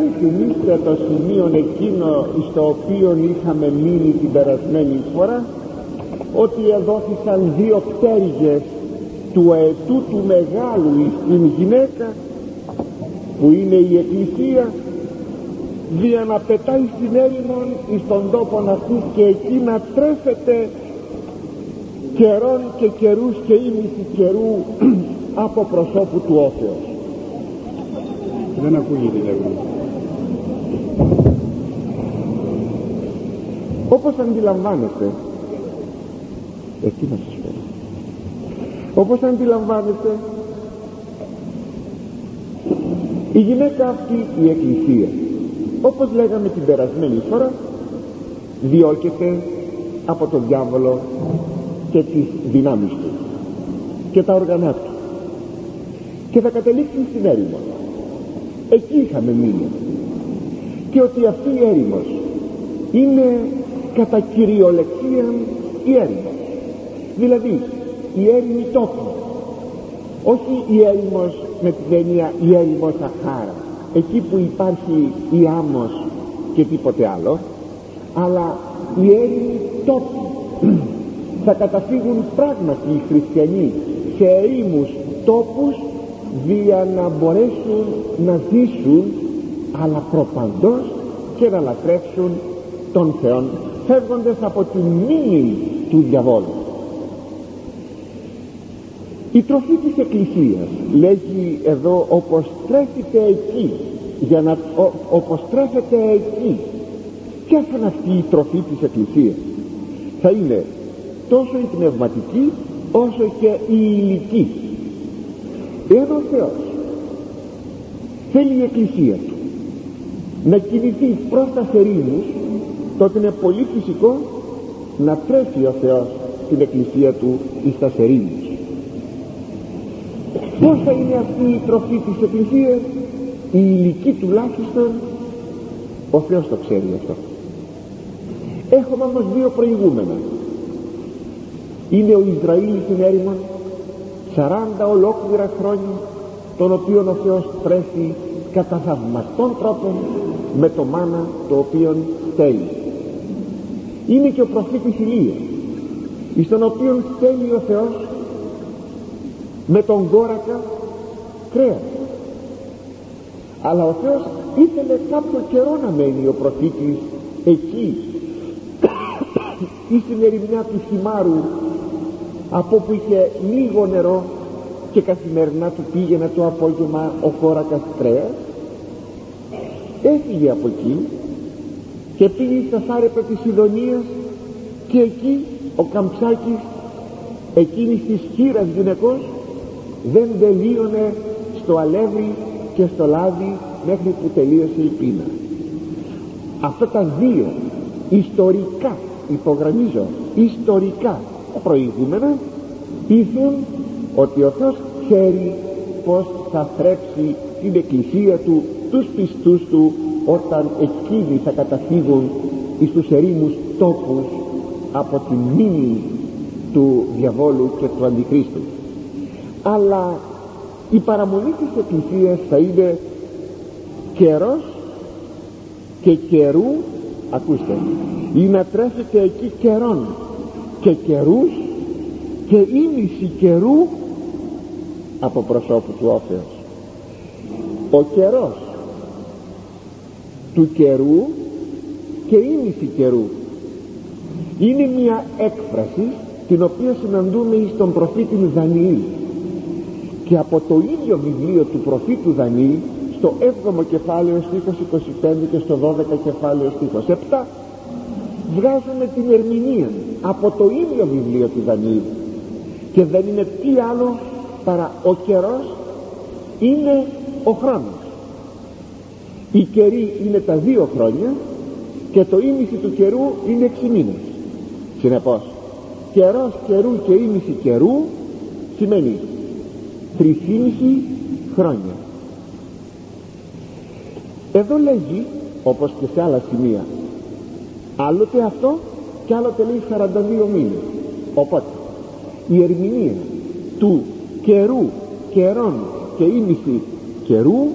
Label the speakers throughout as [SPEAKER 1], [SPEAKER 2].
[SPEAKER 1] ενθυμίστε το σημείο εκείνο στο οποίο είχαμε μείνει την περασμένη φορά ότι εδόθησαν δύο πτέρυγες του αετού του μεγάλου στην γυναίκα που είναι η εκκλησία δια να πετάει στην έρημον εις τον τόπο αυτού και εκεί να τρέφεται καιρών και καιρούς και ήμιση καιρού από προσώπου του όφεως.
[SPEAKER 2] Δεν ακούγεται λέγω
[SPEAKER 1] όπως αντιλαμβάνεστε εκεί να σας πω. Όπως αντιλαμβάνεστε η γυναίκα αυτή η εκκλησία όπως λέγαμε την περασμένη φορά διώκεται από τον διάβολο και τις δυνάμεις του και τα οργανά του. Και θα καταλήξει στην έρημο. Εκεί είχαμε μείνει. Και ότι αυτή η έρημος είναι κατά κυριολεξία η έρημος. Δηλαδή η έρημη τόπου όχι η έρημος με την έννοια η έρημος αχάρα εκεί που υπάρχει η άμμος και τίποτε άλλο αλλά η έρημη τόπου θα καταφύγουν πράγματι οι χριστιανοί σε ερήμους τόπους για να μπορέσουν να ζήσουν αλλά προπαντός και να λατρεύσουν τον Θεό φεύγοντας από την μνήμη του διαβόλου. Η τροφή της Εκκλησίας λέγει εδώ όπως τρέφεται εκεί για να, ο, όπως τρέφεται εκεί ποια θα είναι αυτή η τροφή της Εκκλησίας; Θα είναι τόσο η πνευματική όσο και η υλική εάν ο Θεός θέλει η Εκκλησία του να κινηθεί προς τα θερίνους τότε είναι πολύ φυσικό να τρέφει ο Θεός την Εκκλησία του εις τα θερίνους πως θα είναι αυτή η τροφή της Εκκλησίας; Η ηλική τουλάχιστον; Ο Θεός το ξέρει αυτό. Έχουμε όμως δύο προηγούμενα. Είναι ο Ισραήλ στην έρημο 40 ολόκληρα χρόνια τον οποίο ο Θεός τρέφει κατά θαυμαστών τρόπων με το μάνα το οποίο θέλει είναι και ο προφήτης Ηλίας εις τον οποίο θέλει ο Θεός με τον κόρακα κρέας. Αλλά ο Θεός ήθελε κάποιο καιρό να μένει ο προφήτης εκεί ή στην ερημιά του Χιμάρου από που είχε λίγο νερό και καθημερινά του πήγαινε το απόγευμα ο κόρακας κρέας. Έφυγε από εκεί και πήγε στα θάρεπα της Ιδονίας και εκεί ο Καμψάκης εκείνης της χείρας γυναικός δεν τελείωνε στο αλεύρι και στο λάδι μέχρι που τελείωσε η πείνα. Αυτά τα δύο ιστορικά υπογραμμίζω ιστορικά προηγούμενα ήθουν ότι ο Θεός ξέρει πως θα θρέψει την εκκλησία του τους πιστούς του όταν εκείνοι θα καταφύγουν εις τους ερήμους τόπους από τη μνήμη του διαβόλου και του αντιχρίστου. Αλλά η παραμονή της Εκκλησίας θα είναι καιρός και καιρού ακούστε ή να τρέφεται εκεί καιρών και καιρούς και ίμιση καιρού από προσώπου του όφεως. Ο καιρός του καιρού και ίμιση καιρού. Είναι μια έκφραση την οποία συναντούμε στον προφήτη Δανιήλ και από το ίδιο βιβλίο του προφήτου Δανιήλ στο 7ο κεφάλαιο στίχος 25 και στο 12ο κεφάλαιο στίχος 7 βγάζουμε την ερμηνεία από το ίδιο βιβλίο του Δανιήλ. Και δεν είναι τι άλλο παρά ο καιρός είναι ο χρόνος η καιρή είναι τα δύο χρόνια και το ίμιση του καιρού είναι έξι μήνες. Συνεπώς καιρός καιρού και ίμιση καιρού σημαίνει τρισήμιση χρόνια. Εδώ λέγει όπως και σε άλλα σημεία άλλοτε αυτό και άλλοτε λέει 42 μήνες. Οπότε η ερμηνεία του καιρού καιρών και ίμιση καιρού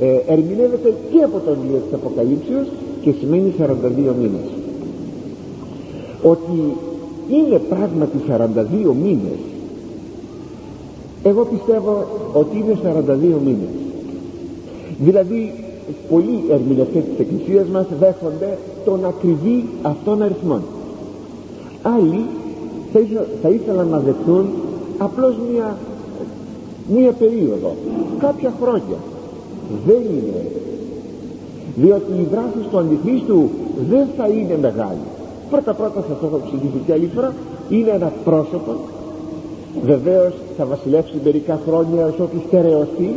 [SPEAKER 1] ε, ερμηνεύεται και από το βιβλίο της Αποκαλύψεως και σημαίνει 42 μήνες. Ότι είναι πράγματι 42 μήνες εγώ πιστεύω ότι είναι 42 μήνες. Δηλαδή πολλοί ερμηνευτές της Εκκλησίας μας δέχονται τον ακριβή αυτόν αριθμό άλλοι θα, ήθελα, θα ήθελαν να δεχτούν απλώς μια, μια περίοδο κάποια χρόνια δεν είναι. Διότι οι δράσεις του Αντιχρίστου δεν θα είναι μεγάλη. Πρώτα πρώτα σας το έχω εξηγήσει και άλλη φορά είναι ένα πρόσωπο. Βεβαίως θα βασιλεύσει μερικά χρόνια ως ότι στερεωθεί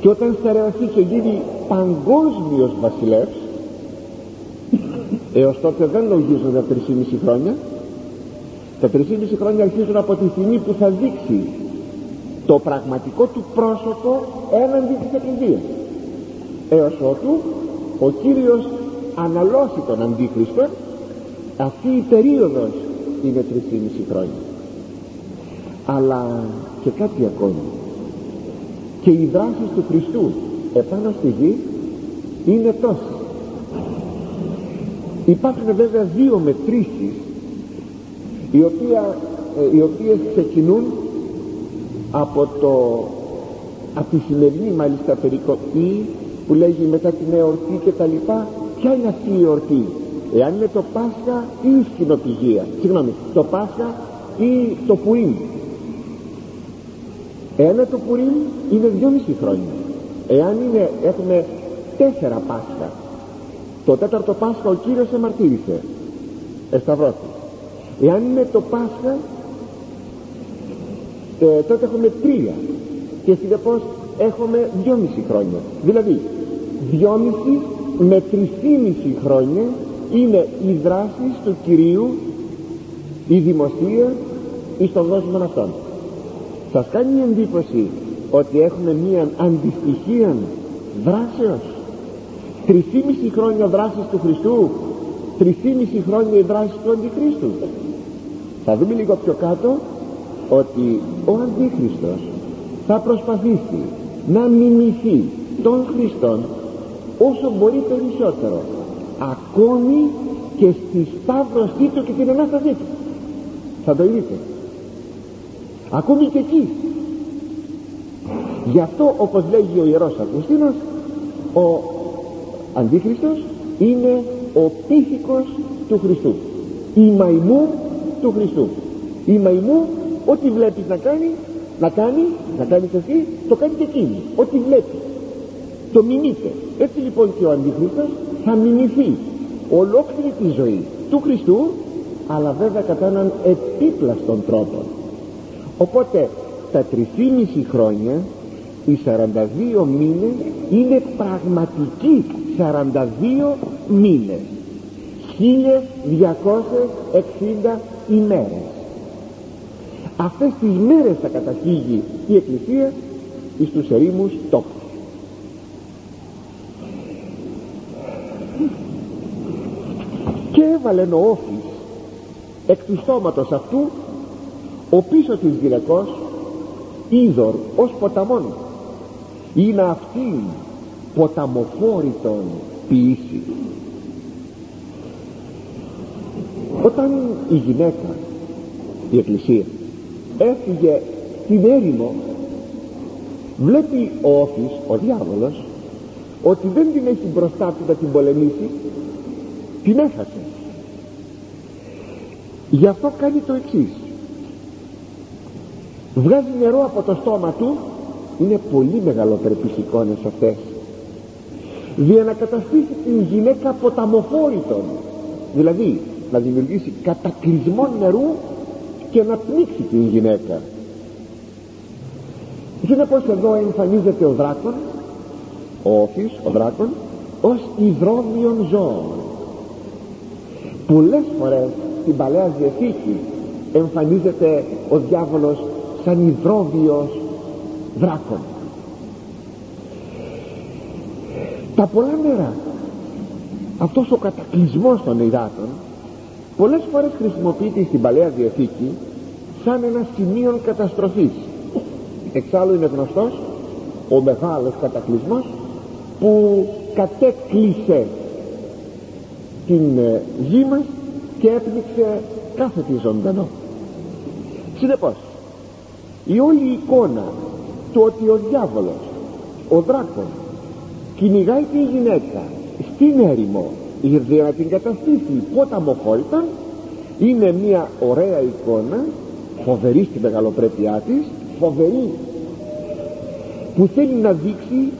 [SPEAKER 1] και όταν στερεωθεί και γίνει παγκόσμιος βασιλεύς έως τότε δεν λογίζονται τα 3,5 χρόνια. Τα 3,5 χρόνια αρχίζουν από τη στιγμή που θα δείξει το πραγματικό του πρόσωπο έναντι της Εκκλησίας. Έως ότου ο Κύριος αναλώσει τον Αντίχριστο αυτή η περίοδος είναι 3,5 χρόνια. Αλλά και κάτι ακόμη. Και οι δράσεις του Χριστού επάνω στη γη είναι τόσες υπάρχουν βέβαια δύο μετρήσεις οι, οποία, ε, οι οποίες ξεκινούν από το από τη σημερινή μάλιστα περικοπή που λέγει μετά την εορτή και τα λοιπά ποια είναι αυτή η εορτή εάν είναι το Πάσχα ή η σκηνοπηγία συγγνώμη το Πάσχα ή το Πουίν εάν είναι το Πουίν είναι δυόμιση χρόνια. Εάν είναι, έχουμε τέσσερα Πάσχα. Το τέταρτο Πάσχα ο Κύριος εμαρτύρησε. Εσταυρώθηκε εάν είναι το Πάσχα ε, τότε έχουμε τρία. Και συνεπώς έχουμε δυόμιση χρόνια. Δηλαδή δυόμιση με τρισήμιση χρόνια είναι οι δράσεις του Κυρίου η δημοσία εις τον κόσμο αυτόν. Σας κάνει εντύπωση ότι έχουμε μία αντιστοιχία δράσεως; Τρισήμιση χρόνια δράσης του Χριστού τρισήμιση χρόνια η δράση του Αντιχρίστου θα δούμε λίγο πιο κάτω ότι ο Αντίχριστος θα προσπαθήσει να μιμηθεί τον Χριστόν όσο μπορεί περισσότερο ακόμη και στη σταύρωσή του και την Ανάστασή του. Θα το δείτε ακόμη και εκεί. Γι' αυτό όπως λέγει ο Ιερός Αυγουστίνος ο Αντίχριστος είναι ο πίθηκος του Χριστού. Η μαϊμού του Χριστού. Η μαϊμού ό,τι βλέπεις να κάνει να κάνει, να κάνεις εσύ το κάνει και εκείνη. Ό,τι βλέπεις. Το μιμείται έτσι λοιπόν και ο Αντιχρίστος θα μιμηθεί ολόκληρη τη ζωή του Χριστού αλλά βέβαια κατά έναν επίπλαστον τρόπο. Οπότε τα 3,5 χρόνια οι 42 μήνες είναι πραγματικοί 42 μήνες. 1260 ημέρες αυτές τις μέρες θα καταφύγει η Εκκλησία εις τους ερήμους τόπους. Και έβαλε ο όφης εκ του στόματος αυτού ο πίσω της γυναικός είδωρ ως ποταμόν. Είναι αυτή ποταμοφόρητον ποιήση. Όταν η γυναίκα η εκκλησία έφυγε στην έρημο βλέπει ο όφης, ο διάβολος ότι δεν την έχει μπροστά του να την πολεμήσει την έχασε. Γι' αυτό κάνει το εξής. Βγάζει νερό από το στόμα του είναι πολύ μεγαλοπρεπείς εικόνες αυτές για να καταστήσει την γυναίκα ποταμοφόρητον. Δηλαδή να δημιουργήσει κατακλυσμό νερού και να πνίξει την γυναίκα. Είναι πως εδώ εμφανίζεται ο δράκον ο όφης, ο δράκον ως υδρόβιον ζώο πολλές φορές στην Παλαιά Διαθήκη εμφανίζεται ο διάβολος σαν υδρόβιος δράκον. Τα πολλά νερά αυτός ο κατακλυσμός των υδάτων πολλές φορές χρησιμοποιείται στην Παλαιά Διαθήκη σαν ένα σημείο καταστροφής. Εξάλλου είναι γνωστός ο μεγάλος κατακλυσμός που κατέκλυσε την ε, γη μας και έπνιξε κάθε τη ζωντανό. Συνεπώς η όλη εικόνα του ότι ο διάβολος ο δράκος κυνηγάει τη γυναίκα στην έρημο για να την καταστήσει. Πόταμο χόλταν είναι μια ωραία εικόνα φοβερή στη μεγαλοπρέπειά της φοβερή που θέλει να δείξει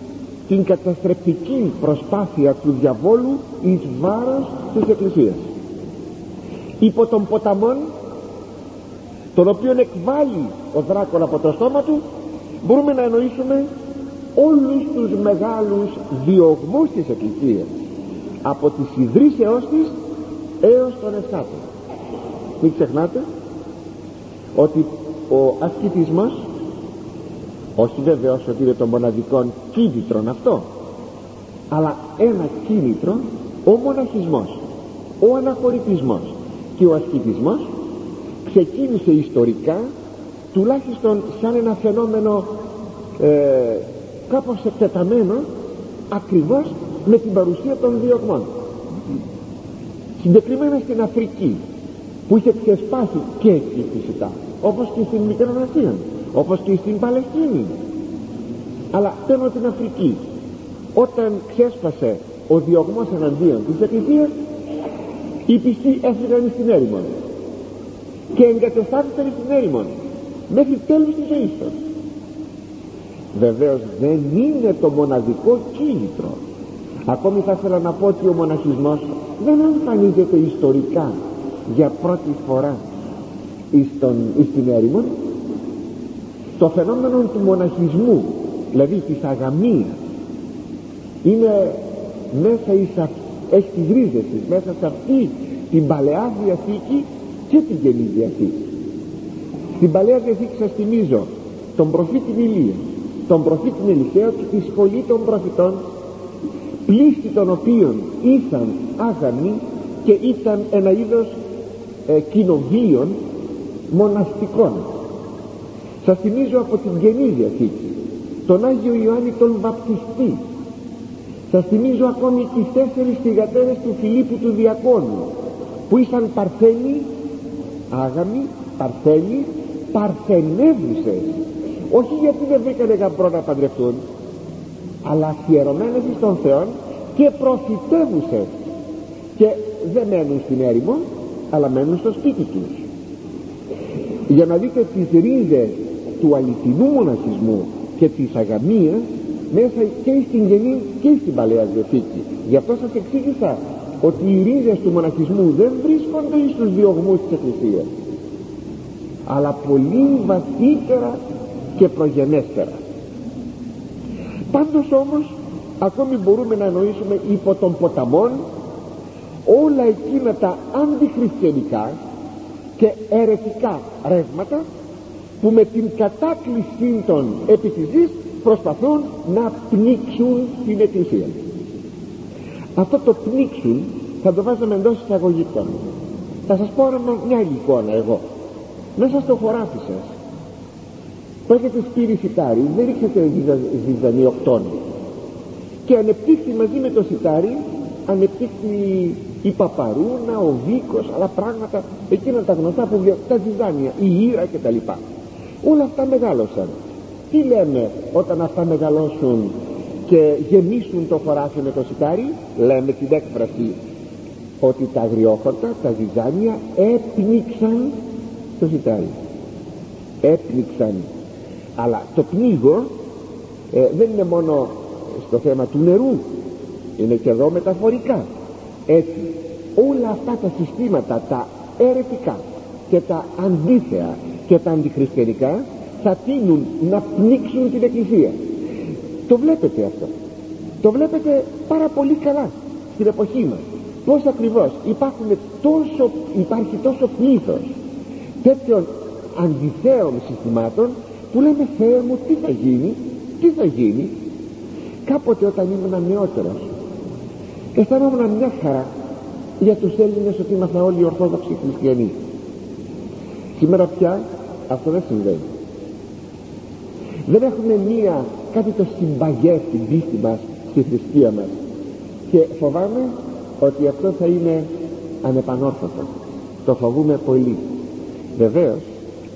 [SPEAKER 1] την καταστρεπτική προσπάθεια του διαβόλου εις βάρος της Εκκλησίας. Υπό των ποταμών τον οποίον εκβάλλει ο δράκον από το στόμα του μπορούμε να εννοήσουμε όλους τους μεγάλους διωγμούς της Εκκλησίας από τις ιδρύσεώς της έως τον Εσάτο μην ξεχνάτε ότι ο ασκητισμός όχι βεβαίω ότι είναι το μοναδικό κίνητρο αυτό αλλά ένα κίνητρο ο μοναχισμός ο αναχωρητισμός. Και ο ασκητισμός ξεκίνησε ιστορικά τουλάχιστον σαν ένα φαινόμενο ε, κάπως εκτεταμένο ακριβώς με την παρουσία των διωγμών συγκεκριμένα στην Αφρική που είχε ξεσπάσει και εκεί φυσικά όπως και στην Μικρονασία όπως και στην Παλαιστίνη. Αλλά παίρνω την Αφρική. Όταν ξέσπασε ο διωγμός εναντίον της Εκκλησίας οι πιστοί έφυγαν στην έρημο και εγκατεστάθηκαν στην έρημο μέχρι τέλους της ζωής τους. Βεβαίως δεν είναι το μοναδικό κίνητρο ακόμη θα ήθελα να πω ότι ο μοναχισμός δεν εμφανίζεται ιστορικά για πρώτη φορά εις, τον, εις την έρημο το φαινόμενο του μοναχισμού δηλαδή της αγαμίας είναι μέσα εις έχει τις ρίζες της μέσα σε αυτή την Παλαιά Διαθήκη και την Καινή Διαθήκη. Στην Παλαιά Διαθήκη σας θυμίζω τον προφήτη Ηλία τον προφήτη Ελισαίο και τη σχολή των προφητών πλήστη των οποίων ήσαν άγαμοι και ήταν ένα είδος ε, κοινοβίων μοναστικών. Σας θυμίζω από την Καινή Διαθήκη τον Άγιο Ιωάννη τον Βαπτιστή. Σας θυμίζω ακόμη τις τέσσερις θυγατέρες του Φιλίππου του Διακόνου που ήσαν παρθένοι άγαμοι, παρθένοι παρθενεύουσες. Όχι γιατί δεν βρήκανε γαμπρό να παντρευτούν αλλά αφιερωμένες στον Θεό και προφητεύουσες και δεν μένουν στην έρημο αλλά μένουν στο σπίτι τους. Για να δείτε τις ρίζες του αληθινού μοναχισμού και της αγαμίας μέσα και στην Γενή και στην Παλαιά Διαθήκη. Γι' αυτό σας εξήγησα ότι οι ρίζες του μοναχισμού δεν βρίσκονται στους διωγμούς της Εκκλησίας αλλά πολύ βαθύτερα και προγενέστερα πάντως όμως ακόμη μπορούμε να εννοήσουμε υπό των ποταμών όλα εκείνα τα αντιχριστιανικά και ερετικά ρεύματα που με την κατάκληση των επί της γης προσπαθούν να πνίξουν την Εκκλησία. Αυτό το πνίξουν θα το βάζαμε εντός εισαγωγικών. Θα σας πω μια άλλη εικόνα εγώ. Μέσα στο χωράφι σας που έχετε σπείρει σιτάρι δεν ρίξετε ζυζανιοκτόνη και ανεπτύχθη μαζί με το σιτάρι ανεπτύχθη η παπαρούνα, ο βίκος αλλά πράγματα εκείνα τα γνωστά που τα ζυζάνια, η ήρα κτλ όλα αυτά μεγάλωσαν. Τι λέμε όταν αυτά μεγαλώσουν και γεμίσουν το χωράφι με το σιτάρι; Λέμε την έκφραση ότι τα αγριόχορτα, τα ζυζάνια έπνιξαν το σιτάρι. Έπνιξαν αλλά το πνίγο ε, δεν είναι μόνο στο θέμα του νερού. Είναι και εδώ μεταφορικά. Έτσι όλα αυτά τα συστήματα τα αιρετικά και τα αντίθεα και τα αντιχριστιανικά θα τείνουν να πνίξουν την εκκλησία. Το βλέπετε αυτό. Το βλέπετε πάρα πολύ καλά στην εποχή μας. Πως ακριβώς υπάρχουν τόσο, υπάρχει τόσο πλήθος τέτοιων αντιθέων συστημάτων που λέμε Θεέ μου τι θα γίνει τι θα γίνει κάποτε όταν ήμουν νεότερος αισθανόμουν μια χαρά για τους Έλληνες ότι είμαστε όλοι ορθόδοξοι χριστιανοί. Σήμερα πια αυτό δεν συμβαίνει. Δεν έχουμε μία κάτι το συμπαγέ στην πίστη μας στη θρησκεία μας. Και φοβάμαι ότι αυτό θα είναι ανεπανόρθωτο. Το φοβούμε πολύ. Βεβαίως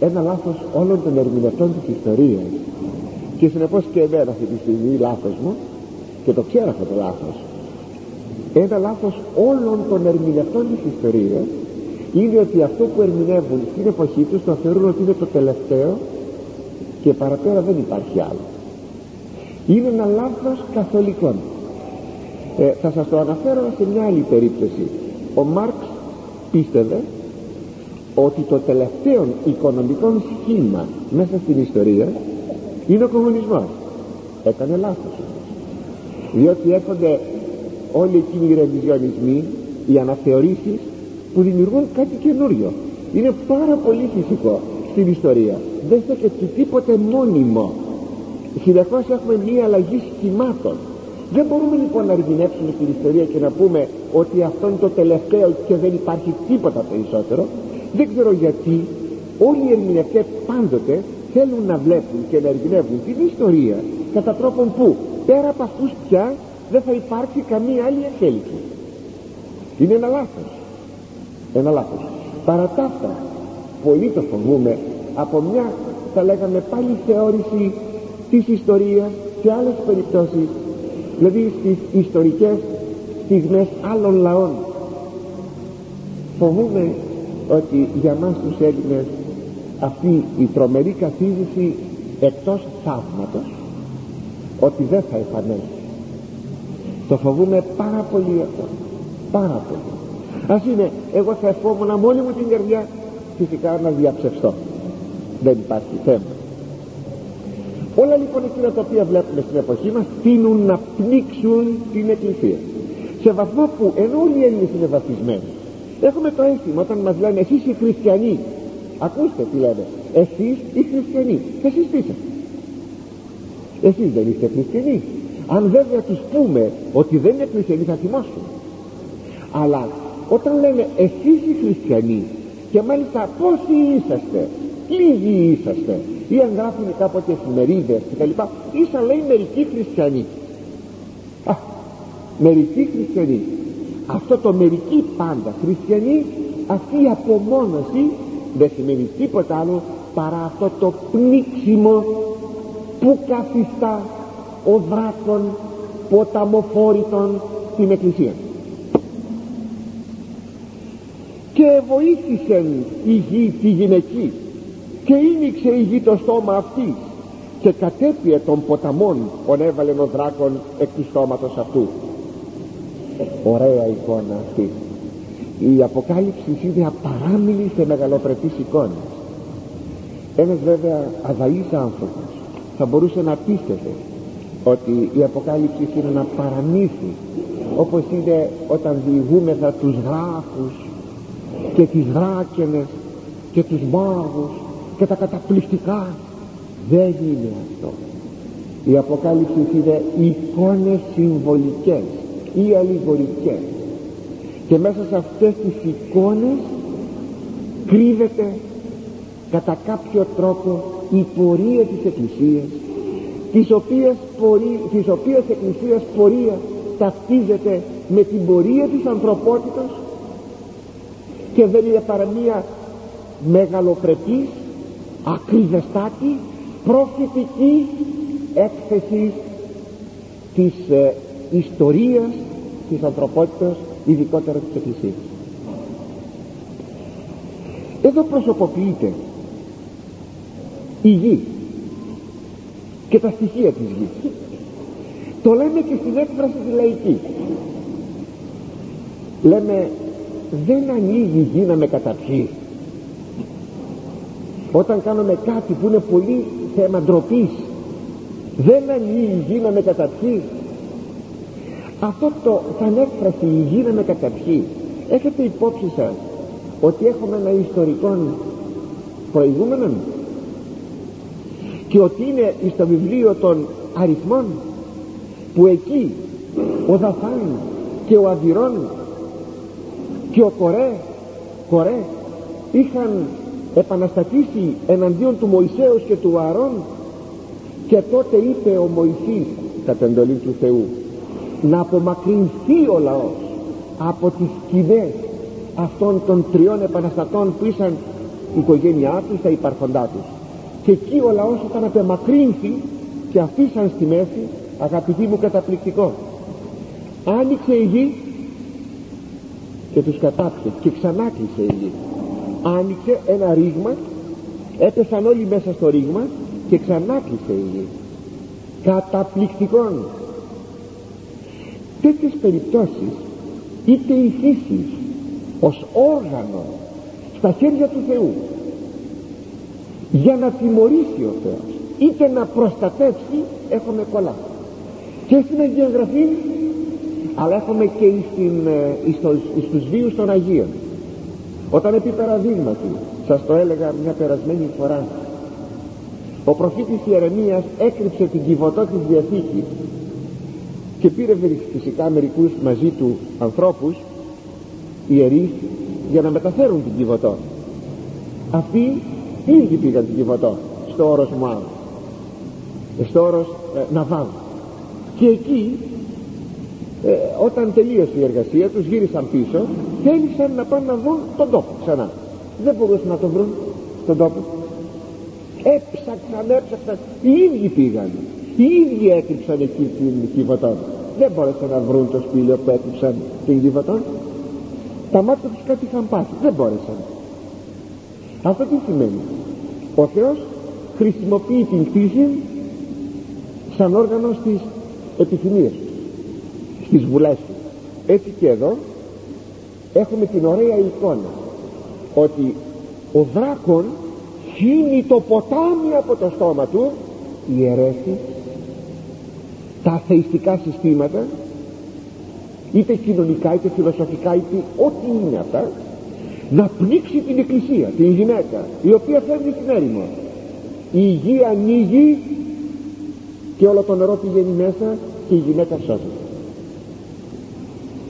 [SPEAKER 1] ένα λάθος όλων των ερμηνευτών της ιστορίας. Και συνεπώς και εμένα αυτή τη στιγμή λάθος μου και το ξέρω αυτό το λάθος. Ένα λάθος όλων των ερμηνευτών της ιστορίας είναι ότι αυτό που ερμηνεύουν στην εποχή τους το θεωρούν ότι είναι το τελευταίο και παραπέρα δεν υπάρχει άλλο. Είναι ένα λάθος καθολικών. Ε, θα σας το αναφέρω σε μια άλλη περίπτωση. Ο Μάρξ πίστευε ότι το τελευταίο οικονομικό σχήμα μέσα στην ιστορία είναι ο κομμουνισμός. Έκανε λάθος. Διότι έρχονται όλοι εκείνοι οι ρεβιζιονισμοί οι αναθεωρήσεις που δημιουργούν κάτι καινούριο. Είναι πάρα πολύ φυσικό στην ιστορία. Δεν και τίποτε μόνιμο. Συνεχώς έχουμε μία αλλαγή σχημάτων. Δεν μπορούμε λοιπόν να ερμηνεύσουμε την ιστορία και να πούμε ότι αυτό είναι το τελευταίο και δεν υπάρχει τίποτα περισσότερο δεν ξέρω γιατί όλοι οι ερμηνευτές πάντοτε θέλουν να βλέπουν και να ερμηνεύουν την ιστορία κατά τρόπον που πέρα από αυτούς πια δεν θα υπάρξει καμία άλλη εξέλιξη. Είναι ένα λάθος. Ένα λάθος. Παρά τα αυτά πολύ το φοβούμε από μια θα λέγαμε πάλι θεώρηση της ιστορίας σε άλλες περιπτώσεις δηλαδή στις ιστορικές στιγμές άλλων λαών. Φοβούμε ότι για μας τους Έλληνες αυτή η τρομερή καθίζηση εκτός θαύματος ότι δεν θα επανέλθει. Το φοβούμε πάρα πολύ αυτό πάρα πολύ. Ας είναι εγώ θα ευχόμουν μόνη μου την καρδιά φυσικά να διαψευστώ. Δεν υπάρχει θέμα. Όλα λοιπόν εκείνα τα οποία βλέπουμε στην εποχή μας τείνουν να πνίξουν την εκκλησία. Σε βαθμό που ενώ όλοι οι Έλληνες είναι βαθισμένοι έχουμε το αίσθημα όταν μας λένε εσείς οι χριστιανοί ακούστε τι λένε εσείς οι χριστιανοί εσείς τι είστε εσείς δεν είστε χριστιανοί αν βέβαια τους πούμε ότι δεν είναι χριστιανοί θα θυμώσουν αλλά όταν λένε εσείς οι χριστιανοί και μάλιστα πόσοι είσαστε λίγοι είσαστε ή αν γράφουν κάποτε εφημερίδες και τα λοιπά ίσα λέει μερικοί χριστιανοί α, μερικοί χριστιανοί αυτό το μερικοί πάντα χριστιανοί αυτή η απομόνωση δεν σημαίνει τίποτα άλλο παρά αυτό το πνίξιμο που καθιστά ο δράκων ποταμοφόρητων στην εκκλησία. Και βοήθησε η γη τη γυναική και ίνιξε η γη το στόμα αυτή και κατέπιε των ποταμών έβαλε ο δράκον εκ του στόματος αυτού ωραία εικόνα αυτή. Η Αποκάλυψη είναι απαράμιλη σε μεγαλοπρεπείς εικόνες. Ένας βέβαια αδαής άνθρωπος θα μπορούσε να πίστευε ότι η Αποκάλυψη είναι ένα παραμύθι όπως είναι όταν διηγούμεθα τους γράφους και τις δράκενες και τους μάγους και τα καταπληκτικά. Δεν είναι αυτό. Η Αποκάλυψη είναι εικόνες συμβολικές ή αλληγορικές και μέσα σε αυτές τις εικόνες κρύβεται κατά κάποιο τρόπο η πορεία της Εκκλησίας της οποίας, πορεία, της οποίας Εκκλησίας πορεία ταυτίζεται με την πορεία της ανθρωπότητας και δεν είναι παρά μία μεγαλοπρεπής ακριβεστάτη προφητική έκθεση της ε, ιστορίας της ανθρωπότητας ειδικότερα της Εκκλησίας. Εδώ προσωποποιείται η γη και τα στοιχεία της γης. Το λέμε και στην έκφραση τη λαϊκή. Λέμε δεν ανοίγει η γη να με καταπιεί όταν κάνουμε κάτι που είναι πολύ θέμα ντροπής, δεν ανοίγει η γη να με καταπιεί αυτό το σαν έκφραση η γη να με καταπιεί έχετε υπόψη σας ότι έχουμε ένα ιστορικό προηγούμενο και ότι είναι στο βιβλίο των αριθμών που εκεί ο Δαφάν και ο Αβυρών και ο Κορέ, Κορέ είχαν επαναστατήσει εναντίον του Μωυσέως και του Αρών και τότε είπε ο Μωυσής κατά εντολή του Θεού να απομακρυνθεί ο λαός από τις σκηνές αυτών των τριών επαναστατών που ήσαν η οικογένειά τους, τα υπαρχοντά τους. Και εκεί ο λαός όταν απεμακρύνθη και αφήσαν στη μέση αγαπητοί μου καταπληκτικό άνοιξε η γη και τους κατάπιε και ξανά κλείσε η γη. Άνοιξε ένα ρήγμα έπεσαν όλοι μέσα στο ρήγμα και ξανά κλείσε η γη. Καταπληκτικών τέτοιες περιπτώσεις είτε η φύση ως όργανο στα χέρια του Θεού για να τιμωρήσει ο Θεός είτε να προστατεύσει έχουμε πολλά. Και στην Αγία αλλά έχουμε και στην, ε, στο, στους βίους των Αγίων. Όταν επί παραδείγματι σας το έλεγα μια περασμένη φορά ο προφήτης Ιερεμίας έκρυψε την κυβωτό της Διαθήκης και πήρε φυσικά μερικούς μαζί του ανθρώπους ιερείς για να μεταφέρουν την κυβωτό αυτοί ήδη πήγαν την κυβωτό στο όρος Μουάμ στο όρος ε, Ναβάμ. Και εκεί ε, όταν τελείωσε η εργασία τους γύρισαν πίσω θέλησαν να πάνε να βρουν τον τόπο ξανά. Δεν μπορούσαν να τον βρουν τον τόπο. Έψαξαν έψαξαν. Οι ίδιοι πήγαν οι ίδιοι έκρυψαν εκεί την κυβωτό δεν μπόρεσαν να βρουν το σπήλαιο που έκρυψαν την κυβωτό τα μάτια τους κάτι είχαν πάθει. Δεν μπόρεσαν. Αυτό τι σημαίνει. Ο Θεός χρησιμοποιεί την κτήση σαν όργανο στις επιθυμίες στις βουλές τους. Έτσι και εδώ έχουμε την ωραία εικόνα ότι ο δράκον χύνει το ποτάμι από το στόμα του η αιρέση τα αθεϊστικά συστήματα είτε κοινωνικά είτε φιλοσοφικά είτε ό,τι είναι αυτά να πνίξει την εκκλησία, την γυναίκα η οποία φέρνει την έρημο. Η γη ανοίγει και όλο το νερό πηγαίνει μέσα και η γυναίκα σώζεται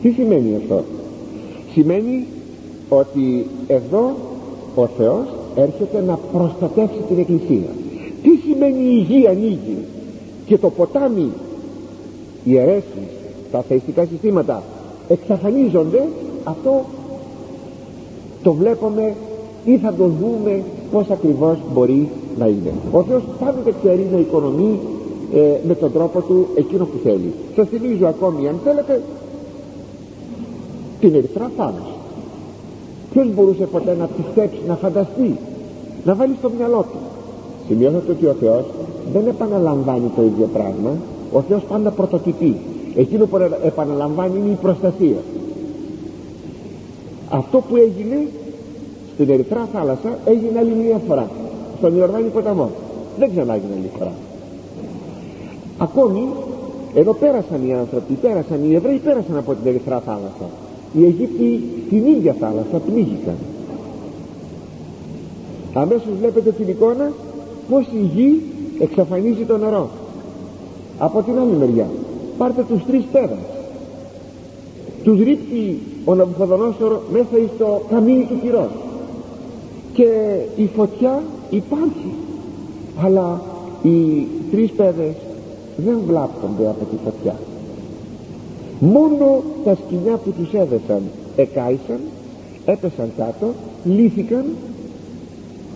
[SPEAKER 1] τι σημαίνει αυτό; Σημαίνει ότι εδώ ο Θεός έρχεται να προστατεύσει την εκκλησία. Τι σημαίνει η γη ανοίγει και το ποτάμι οι αιρέσεις τα θεϊστικά συστήματα εξαφανίζονται αυτό το βλέπουμε ή θα το δούμε πως ακριβώς μπορεί να είναι. Ο Θεός πάντοτε ξέρει να οικονομεί ε, με τον τρόπο του εκείνος που θέλει. Σας θυμίζω ακόμη αν θέλετε την ερυθρά θάλασσα. Ποιος μπορούσε ποτέ να πιστέψει να φανταστεί να βάλει στο μυαλό του. Σημειώσατε ότι ο Θεός δεν επαναλαμβάνει το ίδιο πράγμα ο Θεός πάντα πρωτοτυπεί. Εκείνο που επαναλαμβάνει είναι η προστασία. Αυτό που έγινε στην Ερυθρά θάλασσα έγινε άλλη μια φορά. Στον Ιορδάνη ποταμό. Δεν ξανά έγινε άλλη φορά. Ακόμη εδώ πέρασαν οι άνθρωποι πέρασαν οι Εβραίοι πέρασαν από την Ερυθρά θάλασσα. Οι Αιγύπτιοι στην ίδια θάλασσα πνίγηκαν. Αμέσως βλέπετε την εικόνα πως η γη εξαφανίζει το νερό από την άλλη μεριά πάρτε τους τρεις πέδας τους ρίχνει ο Ναβουχοδονόσορ μέσα στο καμίνι του πυρός. Και η φωτιά υπάρχει αλλά οι τρεις πέδες δεν βλάπτονται από τη φωτιά. Μόνο τα σκηνιά που τους έδεσαν εκάησαν έπεσαν κάτω λύθηκαν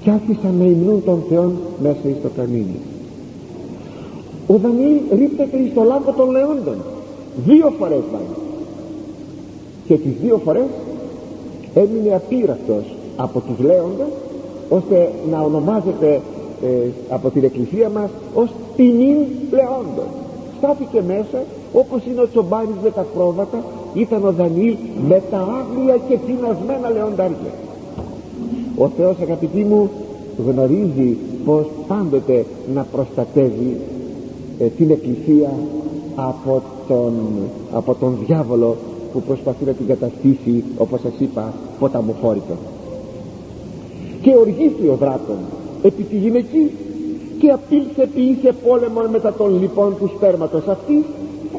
[SPEAKER 1] και άφησαν να υμνούν τον Θεό μέσα στο καμίνι ο Δανιήλ ρίπτεται στο λάμπο των λεόντων. Δύο φορές πάει. Και τις δύο φορές έμεινε απείραυτος από τους λέοντες ώστε να ονομάζεται ε, από την εκκλησία μας ως ποινήν λεόντων. Στάθηκε μέσα όπως είναι ο Τσομπάνης με τα πρόβατα ήταν ο Δανιήλ με τα άγρια και πεινασμένα λεοντάρια. Ο Θεός αγαπητοί μου γνωρίζει πως πάντοτε να προστατεύει ε, την εκκλησία από τον, από τον διάβολο που προσπαθεί να την καταστήσει όπως σας είπα ποταμοφόρητο και οργήθη ο δράκων επί τη γυναική και απήλθε ποιήσε πόλεμον μετά των λοιπόν του σπέρματος αυτής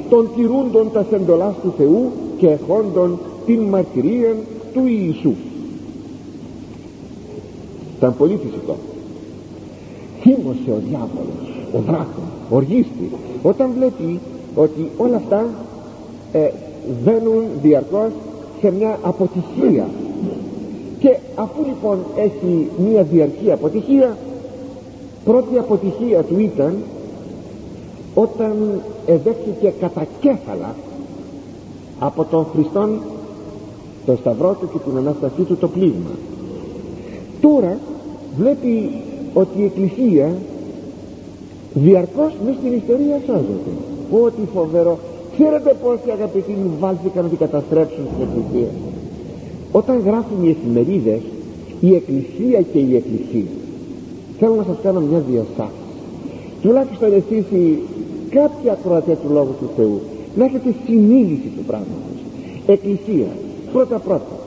[SPEAKER 1] των τηρούντων τα σεντολάς του Θεού και εχόντων την μαρτυρία του Ιησού. Ήταν πολύ φυσικό. Θύμωσε ο διάβολος ο δράκων οργίστη όταν βλέπει ότι όλα αυτά ε, βαίνουν διαρκώς σε μια αποτυχία. Και αφού λοιπόν έχει μια διαρκή αποτυχία πρώτη αποτυχία του ήταν όταν εδέχθηκε κατά κέφαλα από τον Χριστόν το σταυρό του και την Ανάστασή του το πλήγμα. Τώρα βλέπει ότι η Εκκλησία διαρκώς μέσα στην ιστορία σώζεται ό,τι φοβερό. Ξέρετε πόσοι αγαπητοί μου βάλθηκαν να την καταστρέψουν την Εκκλησία όταν γράφουν οι εφημερίδες η Εκκλησία και η Εκκλησία θέλω να σας κάνω μια διασάφηση. Τουλάχιστον εσείς οι κάποια ακροατές του Λόγου του Θεού να έχετε συνείδηση του πράγματος. Εκκλησία πρώτα πρώτα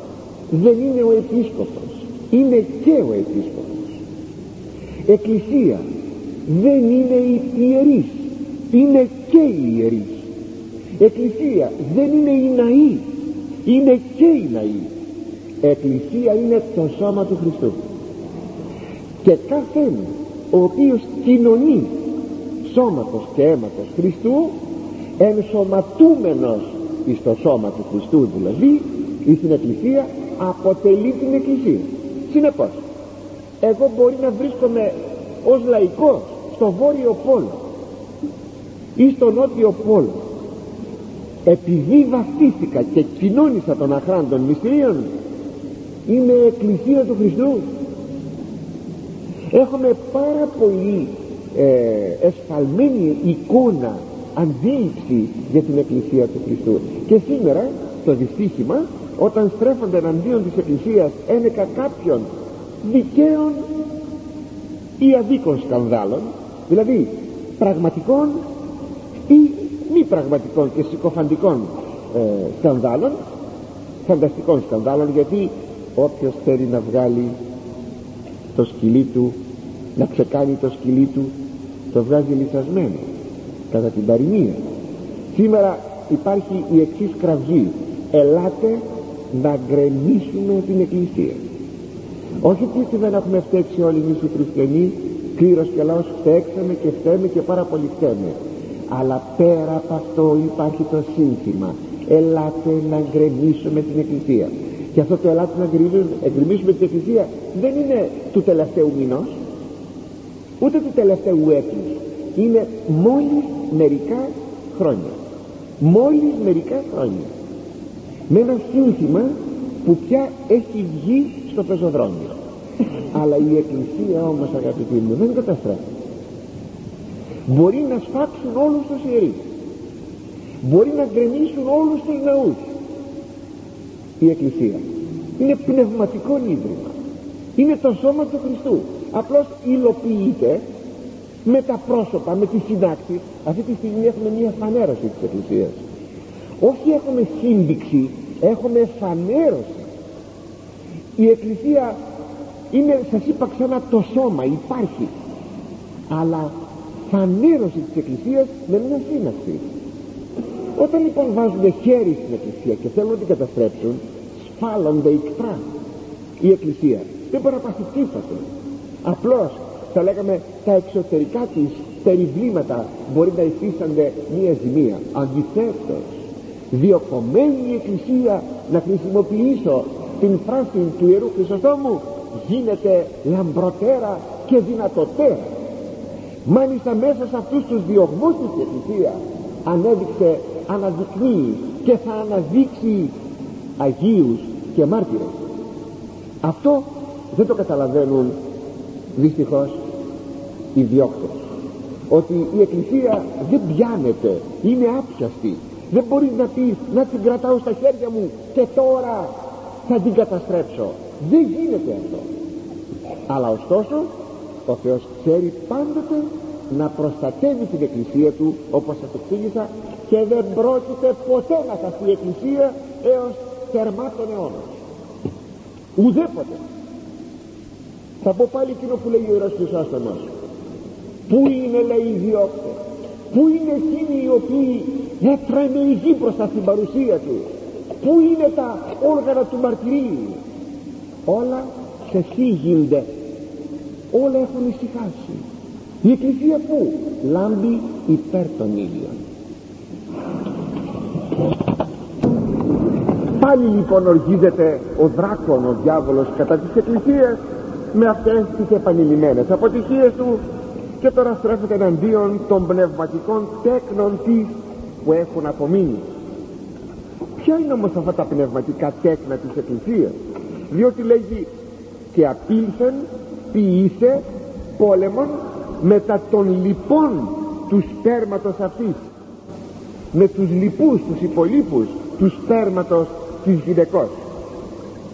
[SPEAKER 1] δεν είναι ο Επίσκοπος είναι και ο Επίσκοπος. Εκκλησία δεν είναι οι ιερείς είναι και οι ιερείς. Εκκλησία δεν είναι οι ναοί είναι και οι ναοί. Εκκλησία είναι το σώμα του Χριστού. Και κάθε ο οποίος κοινωνεί σώματος και αίματος Χριστού ενσωματούμενος εις το σώμα του Χριστού δηλαδή ή στην Εκκλησία αποτελεί την Εκκλησία. Συνεπώς εγώ μπορεί να βρίσκομαι ως λαϊκός στο βόρειο πόλο ή στο νότιο πόλο. Επειδή βαφτίστηκα και κοινώνησα των αχράντων μυστηρίων είμαι εκκλησία του Χριστού. Έχουμε πάρα πολύ ε, εσφαλμένη εικόνα αντίληψη για την εκκλησία του Χριστού. Και σήμερα το δυστύχημα όταν στρέφονται εναντίον της εκκλησίας ένεκα κάποιων δικαίων ή αδίκων σκανδάλων δηλαδή πραγματικών ή μη πραγματικών και συκοφαντικών ε, σκανδάλων φανταστικών σκανδάλων γιατί όποιος θέλει να βγάλει το σκυλί του να ξεκάνει το σκυλί του το βγάζει λυσασμένο κατά την παροιμία. Σήμερα υπάρχει η εξής κραυγή. Ελάτε να γκρεμίσουμε την εκκλησία. Όχι ότι δεν έχουμε φταίξει όλοι εμείς οι χριστιανοί κλήρος και λαός φταίξαμε και φταίμε και πάρα πολύ φταίμε. Αλλά πέρα από αυτό υπάρχει το σύνθημα. Ελάτε να γκρεμίσουμε την εκκλησία. Και αυτό το ελάτε να γκρεμίσουμε την εκκλησία δεν είναι του τελευταίου μηνός ούτε του τελευταίου έτους. Είναι μόλις μερικά χρόνια. Μόλις μερικά χρόνια. Με ένα σύνθημα που πια έχει βγει στο πεζοδρόμιο αλλά η εκκλησία όμως αγαπητοί μου δεν καταστρέφει. Μπορεί να σφάξουν όλους τους ιερείς. Μπορεί να γκρεμίσουν όλους τους ναούς. Η εκκλησία είναι πνευματικό ίδρυμα. Είναι το σώμα του Χριστού. Απλώς υλοποιείται με τα πρόσωπα, με τη συντάξη αυτή τη στιγμή έχουμε μια φανέρωση της Εκκλησίας. Όχι έχουμε σύνδειξη έχουμε φανέρωση. Η Εκκλησία είναι σας είπα ξανά το σώμα υπάρχει. Αλλά φανέρωση της Εκκλησίας με μια σύναξη. Όταν λοιπόν βάζουν χέρι στην Εκκλησία και θέλουν να την καταστρέψουν σφάλονται ικτρά η Εκκλησία. Δεν μπορεί να πάθει τίποτα. Απλώς θα λέγαμε τα εξωτερικά της περιβλήματα μπορεί να υφίστανται μία ζημία. Αντιθέτως διοκομμένη η Εκκλησία να χρησιμοποιήσω την φράση του Ιερού Χρυσοστόμου γίνεται λαμπροτέρα και δυνατοτέρα. Μάλιστα μέσα σε αυτούς τους διωγμούς της Εκκλησίας ανέδειξε αναδεικνύει και θα αναδείξει Αγίους και μάρτυρες. Αυτό δεν το καταλαβαίνουν δυστυχώς οι διώκτες ότι η Εκκλησία δεν πιάνεται είναι άπιαστη. Δεν μπορεί να πει να την κρατάω στα χέρια μου και τώρα θα την καταστρέψω. Δεν γίνεται αυτό. Αλλά ωστόσο ο Θεός ξέρει πάντοτε να προστατεύει την εκκλησία του όπως σας εξήγησα και δεν πρόκειται ποτέ να χαθεί η εκκλησία έως τερμά των αιώνων ουδέποτε. Θα πω πάλι εκείνο που λέει ο Ιερός Χρυσόστομος πού είναι λέει οι διώκτες; Πού είναι εκείνοι οι οποίοι έτρεμε η γη μπροστά στην παρουσία τους; Πού είναι τα όργανα του μαρτυρίου; Όλα σε γίνονται. Όλα έχουν ησυχάσει. Η εκκλησία που λάμπει υπέρ των ήλιων. Πάλι λοιπόν οργίζεται ο δράκον ο διάβολος κατά της εκκλησίας με αυτές τις επανειλημμένες αποτυχίες του και τώρα στρέφεται εναντίον των πνευματικών τέκνων της που έχουν απομείνει ποια είναι όμως αυτά τα πνευματικά τέκνα της Εκκλησίας; Διότι λέγει και απήλθεν ποιήσε πόλεμον μετά των λοιπών τους σπέρματος αυτής με τους λοιπούς, τους υπολείπους τους σπέρματος της γυναικός.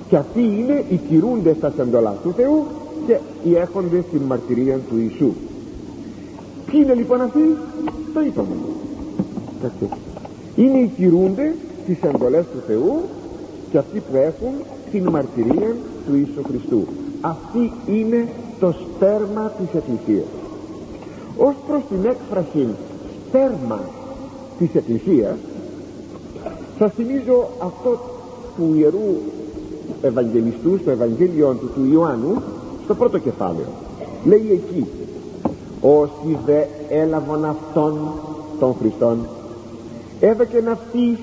[SPEAKER 1] Και αυτοί είναι οι κυρούντες στα σεντολά του Θεού και οι έχοντες στην μαρτυρία του Ιησού. Ποιοι είναι λοιπόν αυτοί; Το είπαμε. Είναι οι κυρούντες τις εντολές του Θεού και αυτοί που έχουν την μαρτυρία του Ιησού Χριστού. Αυτή είναι το σπέρμα της Εκκλησίας. Ως προς την έκφραση σπέρμα της Εκκλησίας σας θυμίζω αυτό του Ιερού Ευαγγελιστούς στο Ευαγγέλιο του του Ιωάννου στο πρώτο κεφάλαιο. Λέει εκεί όσοι δε έλαβαν αυτόν των Χριστών έδωκεν αυτής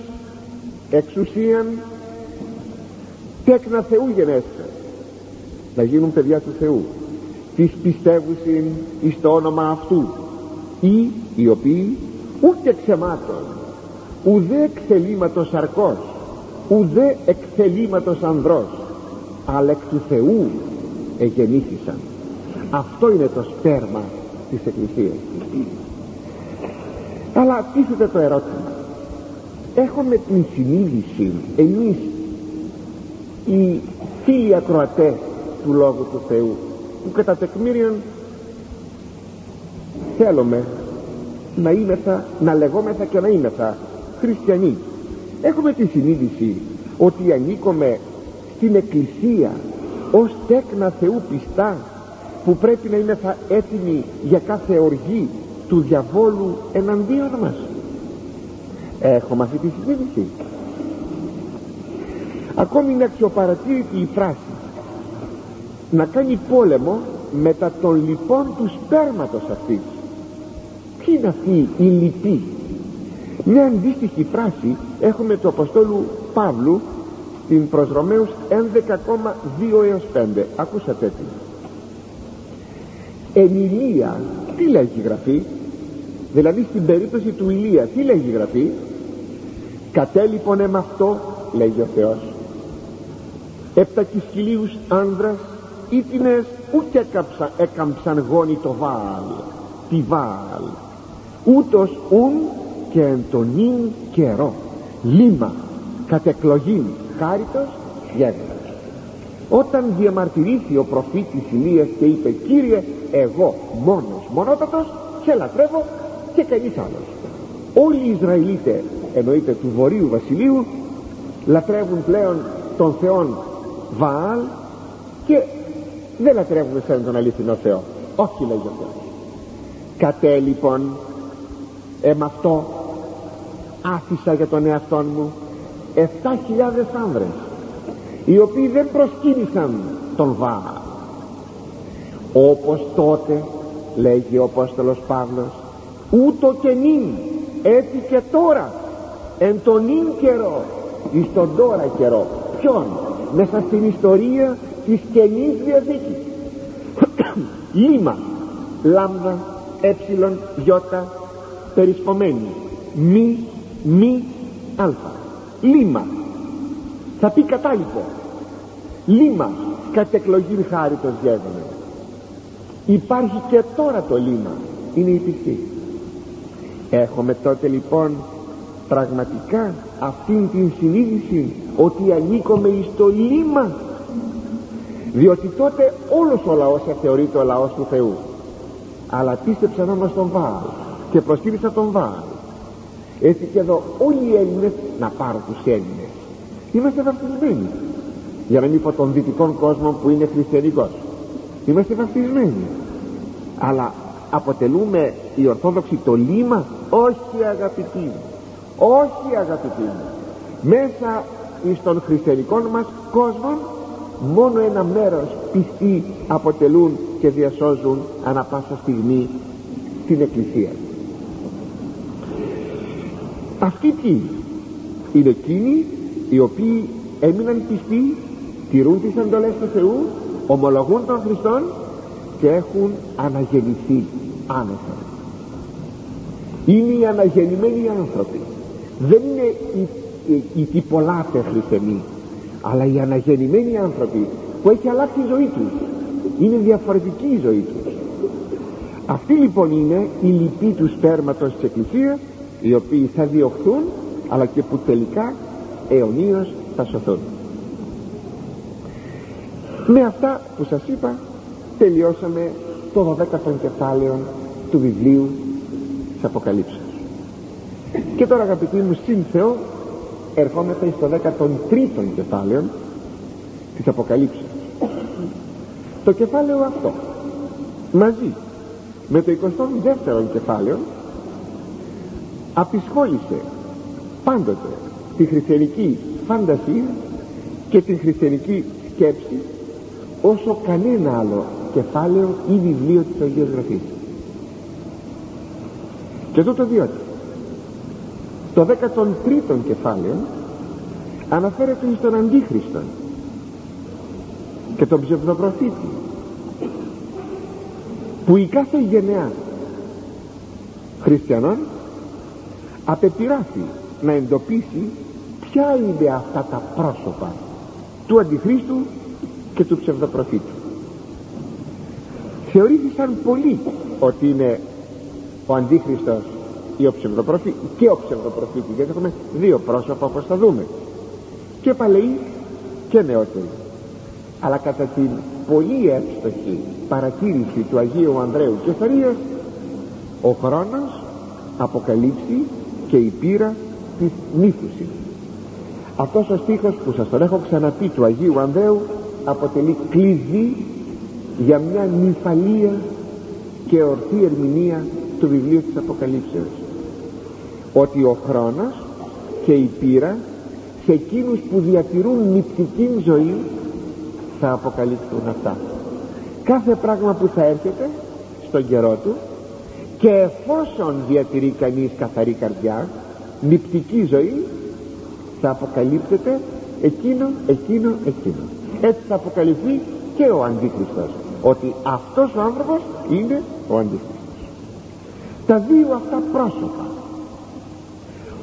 [SPEAKER 1] εξουσίαν τέκνα Θεού γενέστε. Να γίνουν παιδιά του Θεού τις πιστεύουσιν εις το όνομα αυτού ή οι οποίοι ούτε ξεμάτων ουδέ εξελίματος αρκός ουδέ εξελίματος ανδρός αλλά εκ του Θεού εγεννήθησαν. Αυτό είναι το σπέρμα της Εκκλησίας. Αλλά τίθεται το ερώτημα έχουμε την συνείδηση εμείς οι φίλοι ακροατές του Λόγου του Θεού που κατά τεκμήριον θέλουμε να είμεθα, να λεγόμεθα και να είμεθα χριστιανοί. Έχουμε τη συνείδηση ότι ανήκουμε στην Εκκλησία ως τέκνα Θεού πιστά που πρέπει να είμαστε έτοιμοι για κάθε οργή του διαβόλου εναντίον μας έχουμε αυτή τη συνείδηση ακόμη είναι αξιοπαρατήρητη η φράση. Να κάνει πόλεμο μετά των λοιπών του σπέρματος αυτής. Ποιοι είναι αυτοί οι λοιποί μια αντίστοιχη φράση έχουμε του Αποστόλου Παύλου στην προς Ρωμαίους 11,2 έως 5 ακούσατε τι. Εν Ηλία τι λέγει η Γραφή; Δηλαδή στην περίπτωση του Ηλία τι λέγει η Γραφή; Κατέλειπον με αυτό λέγει ο Θεός. Επτακισχυλίους άνδρας ήτινες ούτε έκαμψαν γόνι το Βάαλ τη Βάαλ. Ούτως ουν και εν τον ίν καιρό. Λίμα κατεκλογήν χάριτος γέγρα όταν διαμαρτυρήθη ο προφήτης Ηλίας και είπε Κύριε εγώ μόνος μονότατος σε λατρεύω και κανείς άλλος όλοι οι Ισραηλίτες εννοείται του Βορείου Βασιλείου λατρεύουν πλέον τον Θεόν Βαάλ και δεν λατρεύουν σαν τον αληθινό Θεό. Όχι λέγει ο Θεός. Κατέ λοιπόν εμ' αυτό άφησα για τον εαυτό μου 7.000 άνδρες οι οποίοι δεν προσκύνησαν τον Βάα όπως τότε λέγει ο Απόστολος Παύλος ούτω και νυν έτσι και τώρα εν τον νυν καιρό εις τον τώρα καιρό. Ποιον; Μέσα στην ιστορία της Καινής Διαθήκης. Λίμα λάμδα έψιλον γιώτα περισπομένη. Μη μη αλφα. Λίμα. Θα πει κατάλοιπο. Λίμα κατ' εκλογή χάριτος γεύγονε υπάρχει και τώρα το λίμα. Είναι η πιστή έχουμε τότε λοιπόν πραγματικά αυτήν την συνείδηση ότι ανήκουμε εις το λίμα διότι τότε όλος ο λαός θεωρείται ο λαός του Θεού. Αλλά πίστεψαν όμως τον Βάαλ και προσκύνησαν τον Βάαλ έτσι και εδώ όλοι οι Έλληνες να πάρουν τους Έλληνες. Είμαστε βαφτισμένοι. Για να μην πω των δυτικών κόσμων που είναι χριστιανικός. Είμαστε βαφτισμένοι. Αλλά αποτελούμε οι Ορθόδοξοι το λίμα όχι αγαπητοί μου όχι αγαπητοί μου. Μέσα στον χριστιανικό μας κόσμο μόνο ένα μέρος πιστοί αποτελούν και διασώζουν ανα πάσα στιγμή στην εκκλησία. Αυτοί τι είναι εκείνοι οι οποίοι έμειναν πιστοί τηρούν τις εντολές του Θεού ομολογούν τον Χριστόν και έχουν αναγεννηθεί άνετα. Είναι οι αναγεννημένοι άνθρωποι δεν είναι οι, οι, οι τυπολάτες χριστιανοί αλλά οι αναγεννημένοι άνθρωποι που έχει αλλάξει η ζωή τους. Είναι διαφορετική η ζωή τους. Αυτοί λοιπόν είναι οι λοιποί του σπέρματος της Εκκλησίας οι οποίοι θα διωχθούν αλλά και που τελικά αιωνίως θα σωθούν. Με αυτά που σας είπα τελειώσαμε το 12ο κεφάλαιο του βιβλίου της Αποκαλύψεως και τώρα αγαπητοί μου συν Θεό ερχόμαστε στο 13ο κεφάλαιο της Αποκαλύψεως. Το κεφάλαιο αυτό μαζί με το 22ο κεφάλαιο απεισχόλησε πάντοτε τη χριστιανική φαντασία και την χριστιανική σκέψη όσο κανένα άλλο κεφάλαιο ή βιβλίο της Αγίας Γραφής. Και τούτο διότι το 13ο κεφάλαιο αναφέρεται στον Αντίχριστον και τον ψευδοπροφήτη που η κάθε γενεά χριστιανών απεπειράφει να εντοπίσει ποια είναι αυτά τα πρόσωπα του Αντιχρίστου και του ψευδοπροφήτη θεωρήθησαν πολλοί ότι είναι ο Αντίχριστος ή ο ψευδοπροφήτη και ο ψευδοπροφήτης γιατί έχουμε δύο πρόσωπα όπως θα δούμε. Και παλαιοί και νεότεροι. Αλλά κατά την πολύ εύστοχη παρατήρηση του Αγίου Ανδρέου Κεφαρίας ο χρόνος αποκαλύψει και η πείρα της νύφουσης. Αυτός ο στίχος που σας τον έχω ξαναπεί του Αγίου Ανδρέου αποτελεί κλειδί για μια νυφαλία και ορθή ερμηνεία του βιβλίου της Αποκαλύψεως ότι ο χρόνος και η πείρα σε εκείνους που διατηρούν νηπτική ζωή θα αποκαλύψουν αυτά. Κάθε πράγμα που θα έρχεται στον καιρό του και εφόσον διατηρεί κανείς καθαρή καρδιά νηπτική ζωή θα αποκαλύπτεται εκείνο, εκείνο, εκείνο. Έτσι θα αποκαλυφθεί και ο Αντίχριστος ότι αυτός ο άνθρωπος είναι ο Αντίχριστος τα δύο αυτά πρόσωπα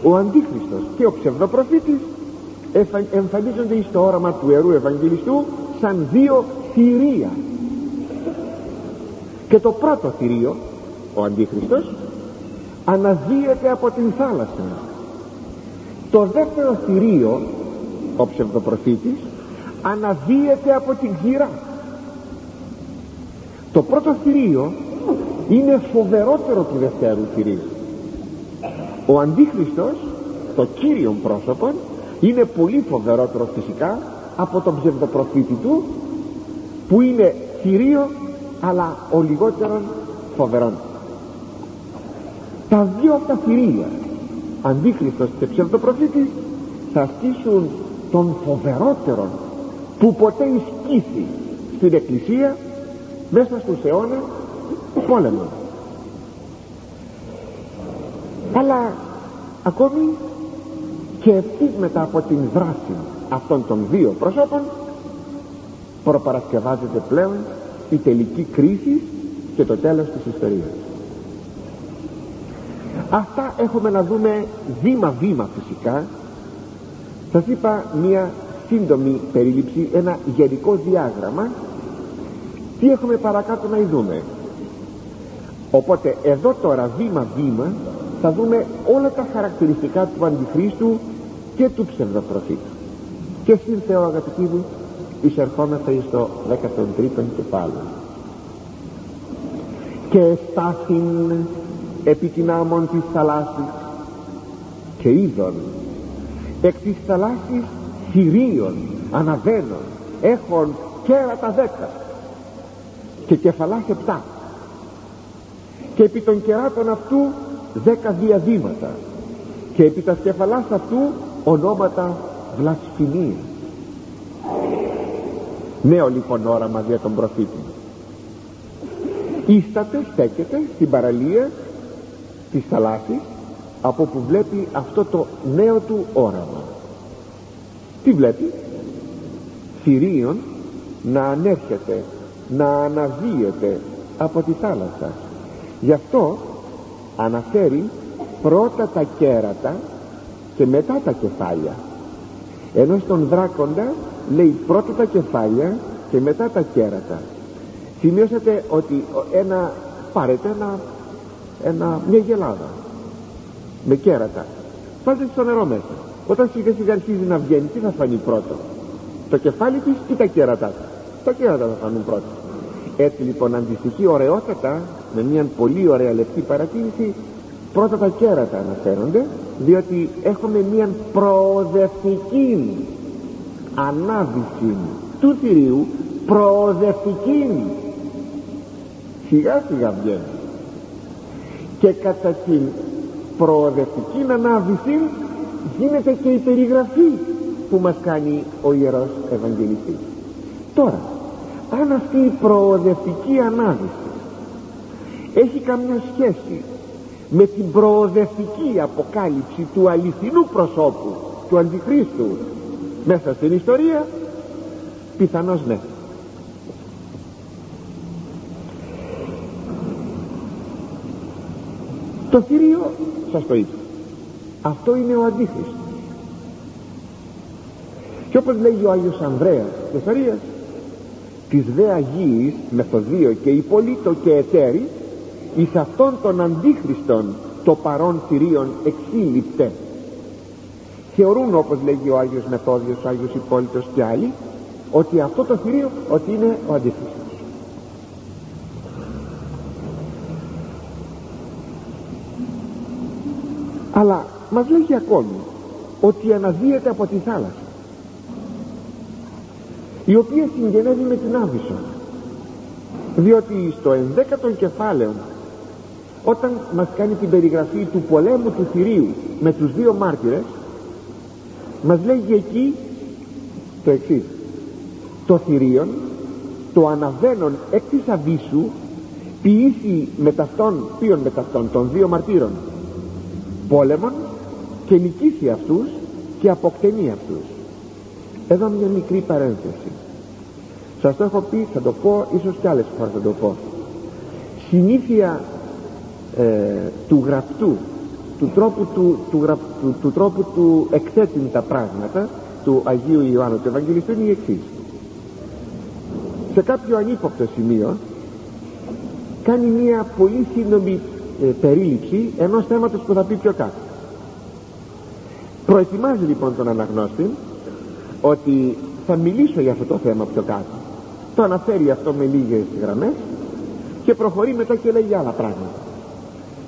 [SPEAKER 1] ο Αντίχριστος και ο ψευδοπροφήτης εμφανίζονται στο όραμα του Ιερού Ευαγγελιστού σαν δύο θηρία. Και το πρώτο θηρίο ο Αντίχριστος αναδύεται από την θάλασσα. Το δεύτερο θηρίο ο ψευδοπροφήτης αναδύεται από την ξηρά το πρώτο θηρίο είναι φοβερότερο του δευτέρου θηρίου ο Αντίχριστος το κύριο πρόσωπο είναι πολύ φοβερότερος φυσικά από τον ψευδοπροφήτη του που είναι θηρίο αλλά ο λιγότερο φοβερόν. Τα δύο αυτά θηρία Αντίχριστος και ψευδοπροφήτης θα ασκήσουν τον φοβερότερο που ποτέ ισχύσει στην Εκκλησία μέσα στους αιώνες πόλεμο αλλά ακόμη και ευθύς μετά από την δράση αυτών των δύο προσώπων προπαρασκευάζεται πλέον η τελική κρίση και το τέλος της ιστορίας. Αυτά έχουμε να δούμε βήμα βήμα φυσικά. Σας είπα μία σύντομη περίληψη ένα γενικό διάγραμμα. Τι έχουμε παρακάτω να δούμε. Οπότε εδώ τώρα βήμα βήμα θα δούμε όλα τα χαρακτηριστικά του Αντιχρίστου και του ψευδοπροφήτου και στην Θεό αγαπητοί μου εισερχόμεθα στο 13ο κεφάλαιο. Και στάθην επί την άμμον της θαλάσσης και είδων εκ της θαλάσσης θηρίων αναβαίνων έχων κέρατα δέκα και κεφαλάς επτά. Και επί των κεράτων αυτού δέκα διαδήματα και επί τα κεφαλάς αυτού ονόματα βλασφημίας. Νέο λοιπόν όραμα για τον προφήτη ίσταται στέκεται στην παραλία της θαλάσσης από που βλέπει αυτό το νέο του όραμα. Τι βλέπει; Θηρίων να ανέρχεται να αναδύεται από τη θάλασσα. Γι' αυτό αναφέρει πρώτα τα κέρατα και μετά τα κεφάλια. Ενώ στον δράκοντα λέει πρώτα τα κεφάλια και μετά τα κέρατα. Σημειώσατε ότι ένα πάρετε ένα, ένα, μια γελάδα με κέρατα. Βάλτε στο νερό μέσα. Όταν σιγά σιγά αρχίζει να βγαίνει τι θα φανεί πρώτο; Το κεφάλι της ή τα κέρατα; Τα κέρατα θα φανούν πρώτο έτσι λοιπόν αντιστοιχεί ωραιότατα με μια πολύ ωραία λεπτή παρατήρηση πρώτα τα κέρατα αναφέρονται διότι έχουμε μια προοδευτική ανάδυση του θηρίου προοδευτική. Σιγά σιγά βγαίνει. Και κατά την προοδευτική ανάδυση γίνεται και η περιγραφή που μας κάνει ο Ιερός Ευαγγελιστής. Τώρα αν αυτή η προοδευτική ανάδυση έχει καμιά σχέση με την προοδευτική αποκάλυψη του αληθινού προσώπου του Αντιχρίστου. Μέσα στην ιστορία πιθανώς ναι. Το θηρίο σας το είπα αυτό είναι ο Αντίχριστος και όπως λέγει ο Άγιος Ανδρέας Θεσσαρίας της δε Αγίης μεθοδείο και υπολείτο και εταίρης εις αυτόν τον αντίχριστον το παρόν θηρίον εξήλιπτε θεωρούν όπως λέγει ο Άγιος Μεθόδιος ο Άγιος Υπόλοιπος και άλλοι ότι αυτό το θηρίο ότι είναι ο αντίχριστος. Αλλά μας λέγει ακόμη ότι αναδύεται από τη θάλασσα η οποία συγγενεύει με την Άβυσσο διότι στο ενδέκατο κεφάλαιο όταν μας κάνει την περιγραφή του πολέμου του θηρίου με τους δύο μάρτυρες μας λέγει εκεί το εξής. το θηρίον το αναβαίνον εκ της Αβύσσου ποιήσει με ταυτόν ποιον με ταυτόν των δύο μαρτύρων. Πόλεμον και νικήσει αυτούς και αποκτενεί αυτούς. Εδώ μια μικρή παρένθεση. Σας το έχω πει θα το πω ίσως κι άλλες φορές θα το πω. Συνήθεια ε, του γραπτού του τρόπου του, του, του, τρόπου του εκθέτουν τα πράγματα του Αγίου Ιωάννου του Ευαγγελιστού είναι η εξής. Σε κάποιο ανύποπτο σημείο κάνει μια πολύ σύντομη ε, περίληψη ενός θέματος που θα πει πιο κάτω. Προετοιμάζει λοιπόν τον αναγνώστη ότι θα μιλήσω για αυτό το θέμα πιο κάτω. Το αναφέρει αυτό με λίγες γραμμές και προχωρεί μετά και λέει άλλα πράγματα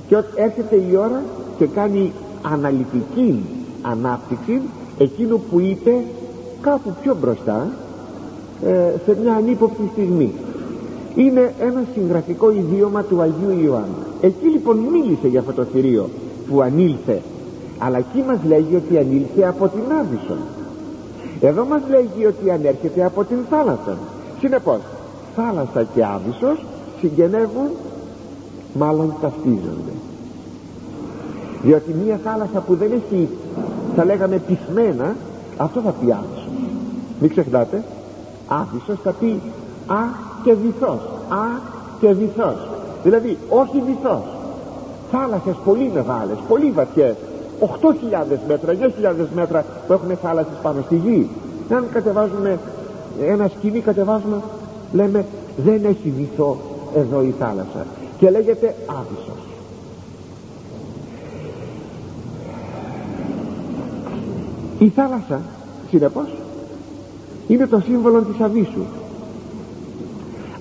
[SPEAKER 1] και έρχεται η ώρα και κάνει αναλυτική ανάπτυξη εκείνου που είπε κάπου πιο μπροστά ε, σε μια ανύποπτη στιγμή. Είναι ένα συγγραφικό ιδίωμα του Αγίου Ιωάννου. Εκεί λοιπόν μίλησε για αυτό το θηρίο που ανήλθε. Αλλά εκεί μας λέγει ότι ανήλθε από την Άβυσσον εδώ μας λέγει ότι ανέρχεται από την θάλασσα. Συνεπώς θάλασσα και Άβυσσος συγγενεύουν μάλλον ταυτίζονται. Διότι μια θάλασσα που δεν έχει θα λέγαμε πυθμένα αυτό θα πει Άβυσσος μην ξεχνάτε Άβυσσος θα πει Α και βυθός Α και βυθός δηλαδή όχι βυθός. Θάλασσες πολύ μεγάλες πολύ βαθιές 8.000 μέτρα, 9.000 μέτρα που έχουν θάλασσες πάνω στη γη. Αν κατεβάζουμε ένα σκηνή κατεβάζουμε λέμε δεν έχει βυθό εδώ η θάλασσα και λέγεται Άβυσσος η θάλασσα συνεπώς είναι το σύμβολο της Αβύσσου.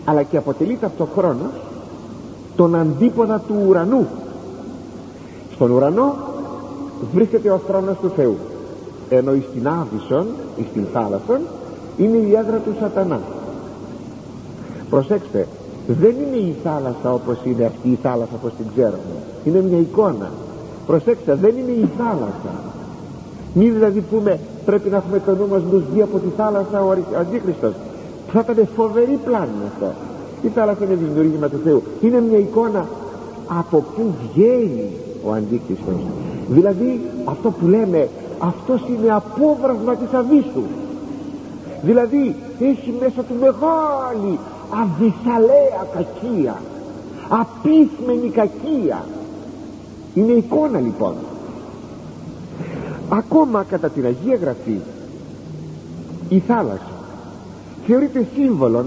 [SPEAKER 1] Αλλά και αποτελεί ταυτοχρόνως τον αντίποδα του ουρανού. Στον ουρανό βρίσκεται ο θρόνος του Θεού. Ενώ στην Άβυσσον ή στην θάλασσα είναι η έδρα του σατανά. Προσέξτε δεν είναι η θάλασσα όπως είναι αυτή η θάλασσα όπως την ξέρουμε. Είναι μια εικόνα. Προσέξτε δεν είναι η θάλασσα. Μη δηλαδή πούμε πρέπει να έχουμε το νου μας βγει από τη θάλασσα ο Αντίχριστος. Θα ήταν φοβερή πλάνη αυτό. Η θάλασσα είναι δημιούργημα του Θεού. Είναι μια εικόνα από πού βγαίνει ο Αντίκριστος δηλαδή αυτό που λέμε αυτός είναι απόβρασμα της αβύσσου. Δηλαδή έχει μέσα του μεγάλη αβυσαλαία κακία. Απίθμενη κακία. Είναι εικόνα λοιπόν. Ακόμα κατά την Αγία Γραφή η θάλασσα θεωρείται σύμβολο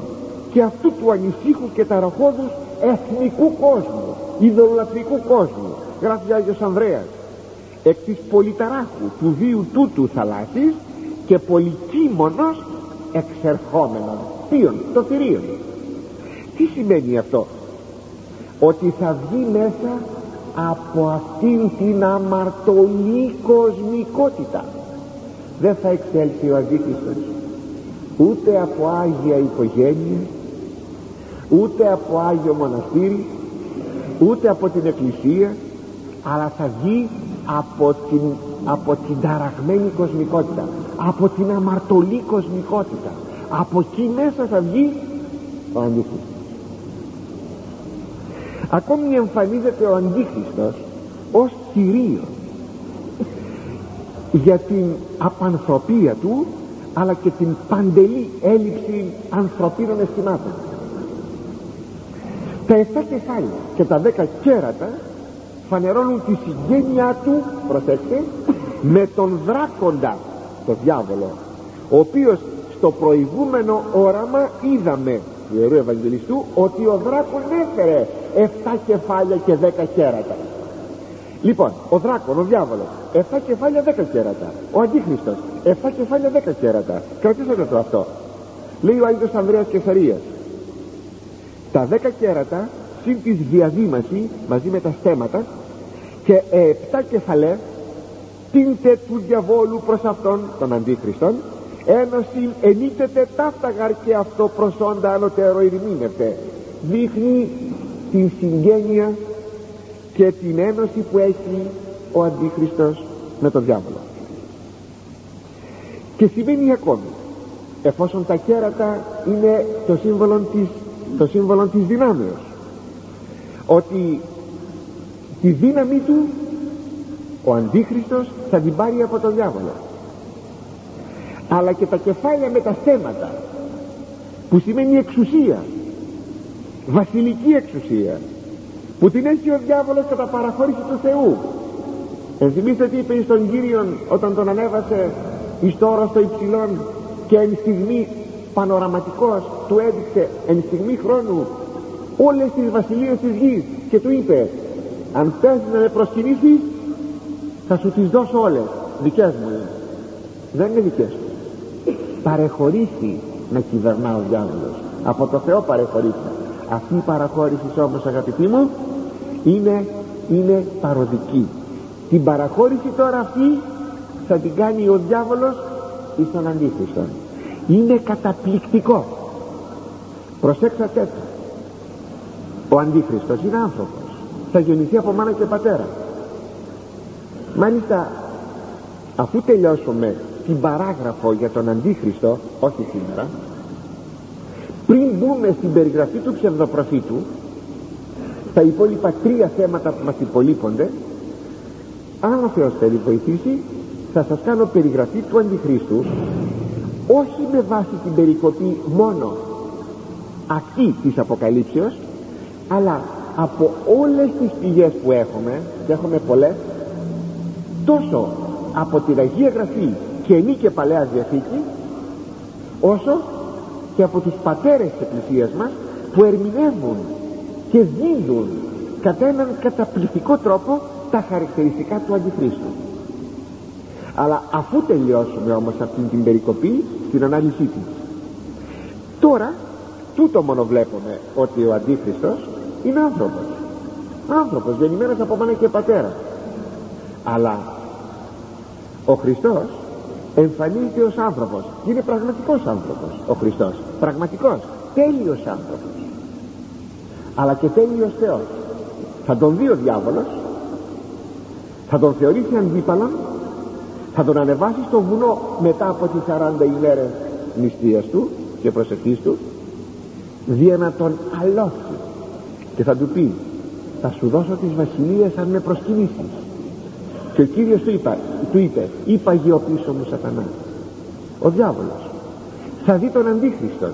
[SPEAKER 1] και αυτού του ανησύχου και ταραχώδους εθνικού κόσμου ιδωλολατρικού κόσμου γράφει ο Άγιος Ανδρέας. Εκ της πολυταράχου του βίου τούτου θαλάσσης και πολυκύμωνος εξερχόμενων ποιον; Το θηρίον τι σημαίνει αυτό; Ότι θα βγει μέσα από αυτήν την αμαρτωλή κοσμικότητα. Δεν θα εξέλθει ο Αντίχριστος ούτε από Άγια οικογένεια ούτε από Άγιο Μοναστήρι ούτε από την Εκκλησία αλλά θα βγει από την, από την ταραγμένη κοσμικότητα από την αμαρτωλή κοσμικότητα. Από εκεί μέσα θα βγει ο Αντίχριστος ακόμη εμφανίζεται ο Αντίχριστος ως θηρίο για την απανθρωπία του αλλά και την παντελή έλλειψη ανθρωπίνων αισθημάτων. Τα 7 κεφάλια και τα 10 κέρατα φανερώνουν τη συγγένειά του προσέξτε με τον δράκοντα το διάβολο ο οποίος στο προηγούμενο όραμα είδαμε του Ιερού Ευαγγελιστού ότι ο δράκον έφερε 7 κεφάλια και 10 κέρατα λοιπόν ο δράκον, ο διάβολος 7 κεφάλια 10 κέρατα ο Αντίχριστος 7 κεφάλια 10 κέρατα κρατήσατε το αυτό. Λέει ο Άγιος Ανδρέας Κεσαρίας τα 10 κέρατα συν της διαδήμασης μαζί με τα στέματα και 7 κεφαλές τίντε του διαβόλου προς αυτόν τον Αντίχριστον ένωση ενίτεται ταύταγαρ και αυτό προσόντα ανωτέρω ειρηνεύεται δείχνει την συγγένεια και την ένωση που έχει ο Αντίχριστος με τον διάβολο. Και σημαίνει ακόμη εφόσον τα κέρατα είναι το σύμβολο της, το σύμβολο της δυνάμεως ότι τη δύναμη του ο Αντίχριστος θα την πάρει από τον διάβολο αλλά και τα κεφάλια με τα θέματα που σημαίνει εξουσία βασιλική εξουσία που την έχει ο διάβολος κατά παραχώρηση του Θεού. Ενθυμίστε τι είπε στον Κύριον όταν τον ανέβασε εις τώρα στο υψηλόν και εν στιγμή πανοραματικός του έδειξε εν στιγμή χρόνου όλες τις βασιλείες της γης και του είπε αν θες να με προσκυνήσεις θα σου τις δώσω όλες δικές μου είναι δεν είναι δικές του παρεχωρήσει να κυβερνά ο διάβολος. Από το Θεό παρεχωρήσει αυτή η παραχώρηση όμως αγαπητοί μου είναι, είναι παροδική. Την παραχώρηση τώρα αυτή θα την κάνει ο διάβολος εις τον αντίχριστο. Είναι καταπληκτικό. Προσέξατε το ο αντίχριστος είναι άνθρωπος. Θα γεννηθεί από μάνα και πατέρα. Μάλιστα αφού τελειώσουμε την παράγραφο για τον αντίχριστο όχι σήμερα πριν μπούμε στην περιγραφή του ψευδοπροφήτου τα υπόλοιπα τρία θέματα που μας υπολείπονται αν ο Θεός θέλει βοηθήσει θα σας κάνω περιγραφή του Αντιχρίστου όχι με βάση την περικοπή μόνο αυτή της Αποκαλύψεως αλλά από όλες τις πηγές που έχουμε και έχουμε πολλές τόσο από την Αγία Γραφή Καινή και Παλαιά Διαθήκη όσο και από τους πατέρες της Εκκλησίας μας που ερμηνεύουν και δίδουν κατά έναν καταπληκτικό τρόπο τα χαρακτηριστικά του Αντιχρίστου. Αλλά αφού τελειώσουμε όμως αυτή την περικοπή την ανάλυση της. Τώρα τούτο μόνο βλέπουμε ότι ο Αντίχριστος είναι άνθρωπος. Άνθρωπος γεννημένος από μάνα και πατέρα. Αλλά ο Χριστός εμφανίζεται ως άνθρωπος. Και είναι πραγματικός άνθρωπος ο Χριστός. Πραγματικός, τέλειος άνθρωπος. Αλλά και τέλειος Θεός. Θα τον δει ο διάβολος. Θα τον θεωρήσει αντίπαλα θα τον ανεβάσει στο βουνό μετά από τις 40 ημέρες νηστείας του και προσευχής του. Δια να τον αλώσει. Και θα του πει θα σου δώσω τις βασιλείες αν με προσκυνήσεις και ο Κύριος του, είπα, του είπε είπα ο πίσω μου σατανά ο διάβολος. Θα δει τον Αντίχριστον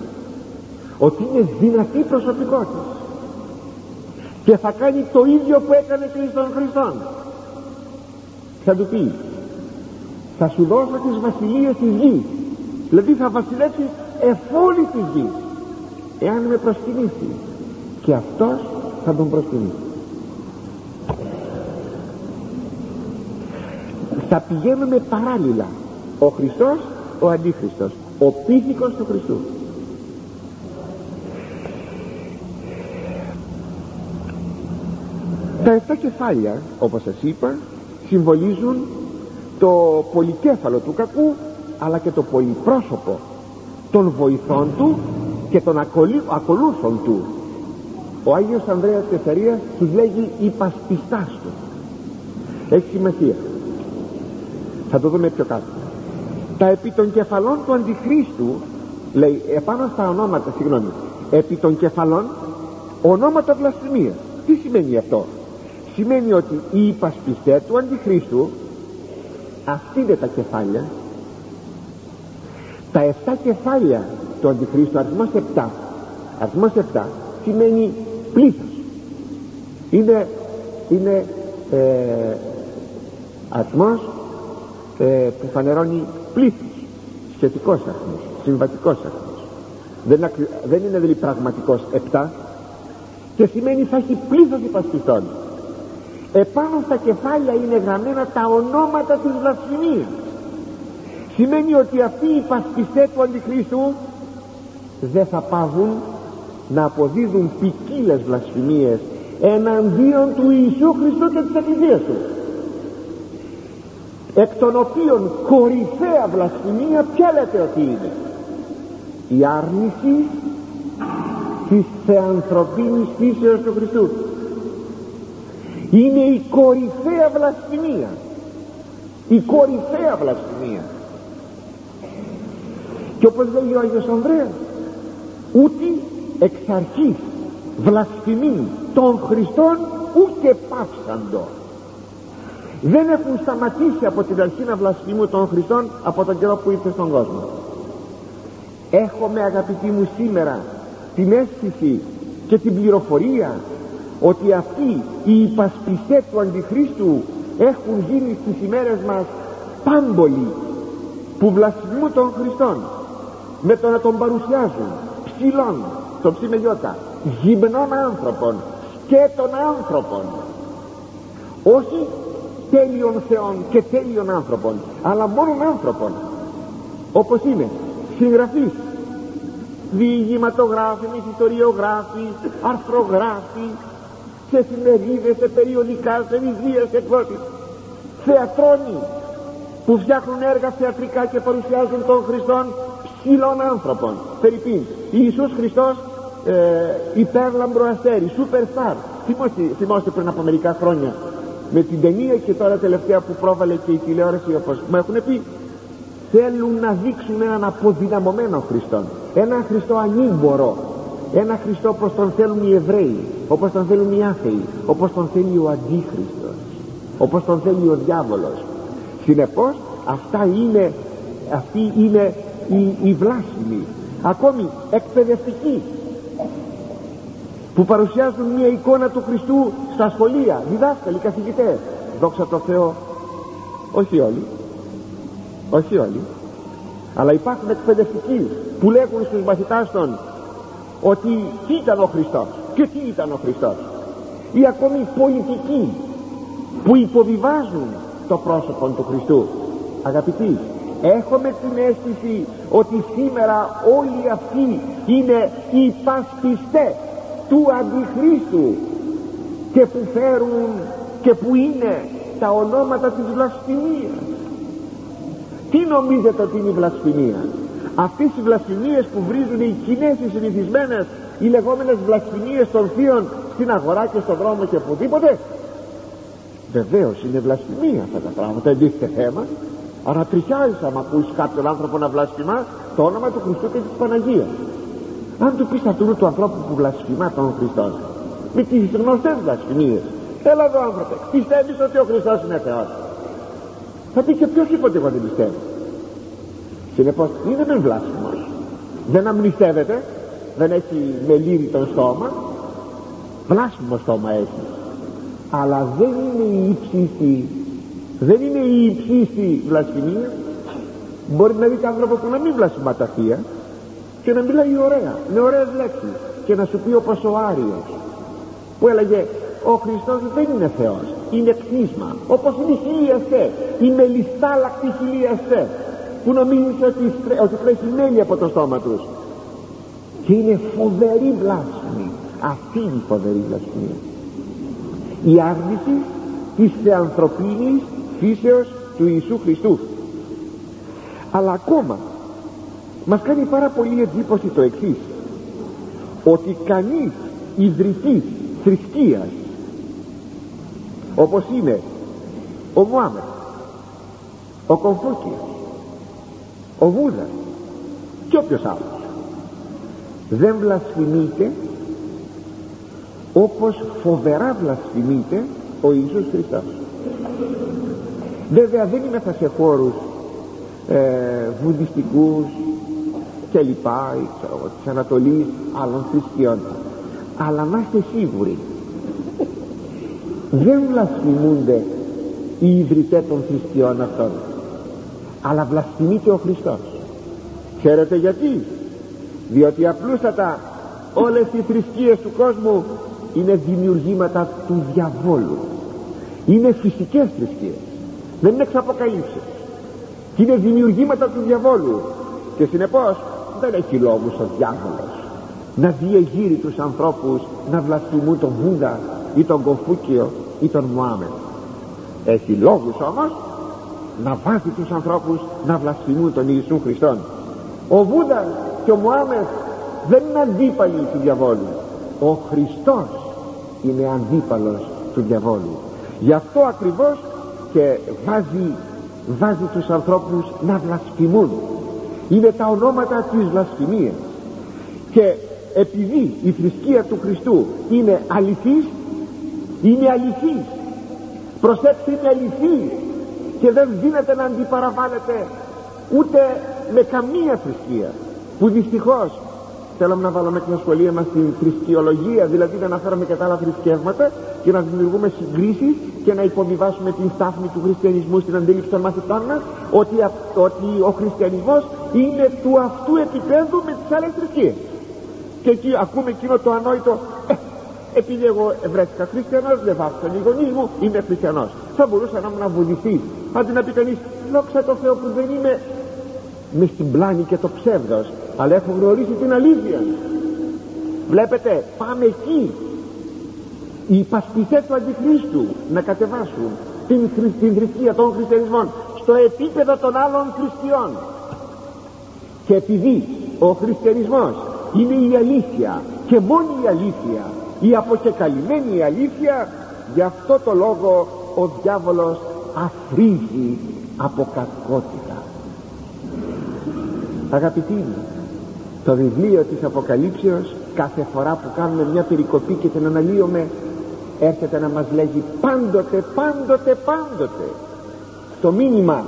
[SPEAKER 1] ότι είναι δυνατή προσωπικότητας και θα κάνει το ίδιο που έκανε και στον Χριστόν θα του πει θα σου δώσω τις βασιλείες της γης δηλαδή θα βασιλεύσει εφόλη της γης εάν με προσκυνήσεις και αυτός θα τον προσκυνήσει θα πηγαίνουμε παράλληλα. Ο Χριστός ο Αντίχριστος. Ο πίθηκος του Χριστού. Τα 7 κεφάλια όπως σας είπα συμβολίζουν το πολυκέφαλο του κακού αλλά και το πολυπρόσωπο των βοηθών του και των ακολούθων του. Ο Άγιος Ανδρέας Κεσαρίας τους λέγει υπασπιστάς του έχει σημασία θα το δούμε πιο κάτω. Τα επί των κεφαλών του Αντιχρίστου λέει επάνω στα ονόματα συγγνώμη επί των κεφαλών ονόματα βλασφημίας. Τι σημαίνει αυτό; Σημαίνει ότι οι υπασπιστέ του Αντιχρίστου αυτή είναι τα κεφάλια. Τα 7 κεφάλια του Αντιχρίστου αριθμός 7 αριθμός 7 σημαίνει πλήθος. Είναι είναι ε, αριθμός ε, που φανερώνει πλήθος σχετικός αριθμός συμβατικός αριθμός. Δεν, δεν είναι δηλαδή πραγματικός 7 και σημαίνει θα έχει πλήθος υπασπιστών επάνω στα κεφάλια είναι γραμμένα τα ονόματα της βλασφημίας σημαίνει ότι αυτοί οι πασπιστές του Αντιχρίστου δεν θα πάβουν να αποδίδουν ποικίλες βλασφημίες εναντίον του Ιησού Χριστού και της Εκκλησίας τους εκ των οποίων κορυφαία βλασφημία ποια λέτε ότι είναι; Η άρνηση της θεανθρωπίνης φύσεως του Χριστού. Είναι η κορυφαία βλασφημία. Η κορυφαία βλασφημία. Και όπως λέει ο Άγιος Ανδρέας ούτε εξ αρχής βλασφημεί των Χριστών ούτε πάψαντο δεν έχουν σταματήσει από την αρχή να βλασφημούν των Χριστών από τον καιρό που ήρθε στον κόσμο. Έχουμε αγαπητοί μου σήμερα την αίσθηση και την πληροφορία ότι αυτοί οι υπασπιστές του Αντιχρίστου έχουν γίνει στις ημέρες μας πάμπολοι που βλασφημούν τον Χριστόν. Με το να τον παρουσιάζουν ψηλών το ψη γιώτα γυμνών άνθρωπων σκέτων άνθρωπων όχι τέλειων θεών και τέλειων άνθρωπων αλλά μόνον άνθρωπων. Όπως είναι συγγραφείς διηγηματογράφοι, μυθιστοριογράφοι, αρθρογράφοι σε εφημερίδες, σε περιοδικά, σε βυζίες, σε εκδόσεις θεατρώνοι που φτιάχνουν έργα θεατρικά και παρουσιάζουν τον Χριστόν ψηλών άνθρωπων. Φερρυπίν, Ιησούς Χριστός ε, υπέρλαμπρο αστέρι, σούπερ στάρ θυμόστε, θυμόστε πριν από μερικά χρόνια με την ταινία και τώρα τελευταία που πρόβαλε και η τηλεόραση όπως μου έχουν πει θέλουν να δείξουν έναν αποδυναμωμένο Χριστό έναν Χριστό ανήμπορο. Ένα Χριστό όπως τον θέλουν οι Εβραίοι όπως τον θέλουν οι άθεοι όπως τον θέλει ο Αντίχριστος όπως τον θέλει ο διάβολος. Συνεπώς αυτά είναι αυτή είναι η, η βλάσιμη ακόμη εκπαιδευτική που παρουσιάζουν μια εικόνα του Χριστού στα σχολεία διδάσκαλοι, καθηγητές. Δόξα τω Θεώ όχι όλοι όχι όλοι αλλά υπάρχουν εκπαιδευτικοί που λέγουν στους μαθητάς των ότι τι ήταν ο Χριστός και τι ήταν ο Χριστός ή ακόμη πολιτικοί που υποβιβάζουν το πρόσωπο του Χριστού. Αγαπητοί έχουμε την αίσθηση ότι σήμερα όλοι αυτοί είναι υπασπιστές του Αντιχρίστου και που φέρουν και που είναι τα ονόματα της βλασφημίας. Τι νομίζετε ότι είναι η βλασφημία; Αυτές οι βλασφημίες που βρίζουν οι κοινές οι συνηθισμένες οι λεγόμενες βλασφημίες των θείων στην αγορά και στον δρόμο και οπουδήποτε; Βεβαίως είναι βλασφημία αυτά τα πράγματα εντύχεται θέμα. Ανατριχιάζεις άμα ακούεις κάποιον άνθρωπο να βλασφημά το όνομα του Χριστού και της Παναγίας αν του πεις αυτού του ανθρώπου που βλασφημά τον Χριστό με τις γνωστές βλασφημίες. Έλα εδώ άνθρωπε πιστεύεις ότι ο Χριστός είναι Θεός; Θα πει και ποιος είπε ότι εγώ δεν πιστεύω. Συνεπώς είναι μεν βλάσφημος. Δεν αμνηστεύεται δεν έχει μελήρη τον στόμα. Βλάσφημο στόμα έχει. Αλλά δεν είναι η ύψιστη δεν είναι η ύψιστη βλασφημία. Μπορεί να δει άνθρωπο που να μην βλασφημά τα θεία και να μιλάει ωραία με ωραίες λέξεις και να σου πει όπως ο Άριος που έλεγε ο Χριστός δεν είναι Θεός είναι κτίσμα όπως είναι η χιλίασέ η μελιστάλακτη χιλίασέ που νομίζεις ότι, ότι τρέχει μέλη από το στόμα τους και είναι φοβερή βλάσφημη αυτή είναι η φοβερή βλασφημία η άρνηση της θεανθρωπίνης φύσεως του Ιησού Χριστού. Αλλά ακόμα μας κάνει πάρα πολύ εντύπωση το εξής ότι κανείς ιδρυτής θρησκείας όπως είναι ο Μουάμερ ο Κομφούκιος ο Βούδας και όποιος άλλος δεν βλασφημείται όπως φοβερά βλασφημείται ο Ιησούς Χριστός. Βέβαια δεν είμαστε σε χώρους ε, βουδιστικούς και λοιπά ξέρω, της Ανατολής άλλων θρησκειών. Αλλά να είστε σίγουροι δεν βλασφημούνται οι ιδρυτές των θρησκειών αυτών αλλά βλασφημείται ο Χριστός. Ξέρετε γιατί; Διότι απλούστατα όλες οι θρησκείες του κόσμου είναι δημιουργήματα του διαβόλου. Είναι φυσικές θρησκείες. Δεν είναι εξαποκαλύψεις. Και είναι δημιουργήματα του διαβόλου. Και συνεπώς δεν έχει λόγους ο διάβολος. Να διεγείρει τους ανθρώπους να βλασφημούν τον Βούδα ή τον Κοφούκιο ή τον Μωάμεν έχει λόγους όμως να βάζει τους ανθρώπους να βλασφημούν τον Ιησού Χριστόν. Ο Βούδα και ο Μωάμεθ δεν είναι αντίπαλοι του διαβόλου. Ο Χριστός είναι αντίπαλος του διαβόλου. Γι' αυτό ακριβώς και βάζει, βάζει τους ανθρώπους να βλασφημούν είναι τα ονόματα της βλασφημίας. Και επειδή η θρησκεία του Χριστού είναι αληθής είναι αληθής. Προσέξτε είναι αληθής. Και δεν δίνεται να αντιπαραβάλλεται ούτε με καμία θρησκεία που δυστυχώς θέλαμε να βάλουμε την ασχολία μας στην θρησκειολογία δηλαδή να αναφέρουμε και τα άλλα θρησκεύματα και να δημιουργούμε συγκρίσεις και να υποβιβάσουμε την στάθμη του χριστιανισμού στην αντίληψη των μαθητών μας ότι, ότι ο χριστιανισμός είναι του αυτού επίπεδου με τις άλλες θρησκείες. Και εκεί ακούμε εκείνο το ανόητο ε, επειδή εγώ βρέθηκα χριστιανός δεν βάφτω οι γονείς μου είμαι χριστιανός θα μπορούσα να ήμουν βουδιστής αντί να πει κανείς δόξα τω Θεώ που δεν είμαι μες στην πλάνη και το ψεύδος αλλά έχω γνωρίσει την αλήθεια. Βλέπετε πάμε εκεί. Οι πασπιστές του Αντιχρίστου να κατεβάσουν την, την θρησκεία των χριστιανισμών στο επίπεδο των άλλων θρησκειών και επειδή ο χριστιανισμός είναι η αλήθεια και μόνο η αλήθεια η αποκεκαλυμμένη αλήθεια γι' αυτό το λόγο ο διάβολος αφρίζει από κακότητα. Αγαπητοί μου το βιβλίο της Αποκαλύψεως κάθε φορά που κάνουμε μια περικοπή και την αναλύουμε έρχεται να μας λέγει πάντοτε πάντοτε πάντοτε το μήνυμα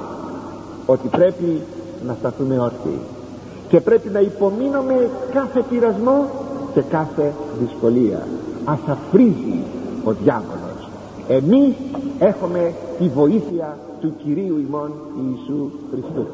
[SPEAKER 1] ότι πρέπει να σταθούμε όρθιοι και πρέπει να υπομείνουμε κάθε πειρασμό και κάθε δυσκολία ας αφρίζει ο διάβολος. Εμείς έχουμε τη βοήθεια του Κυρίου ημών Ιησού Χριστού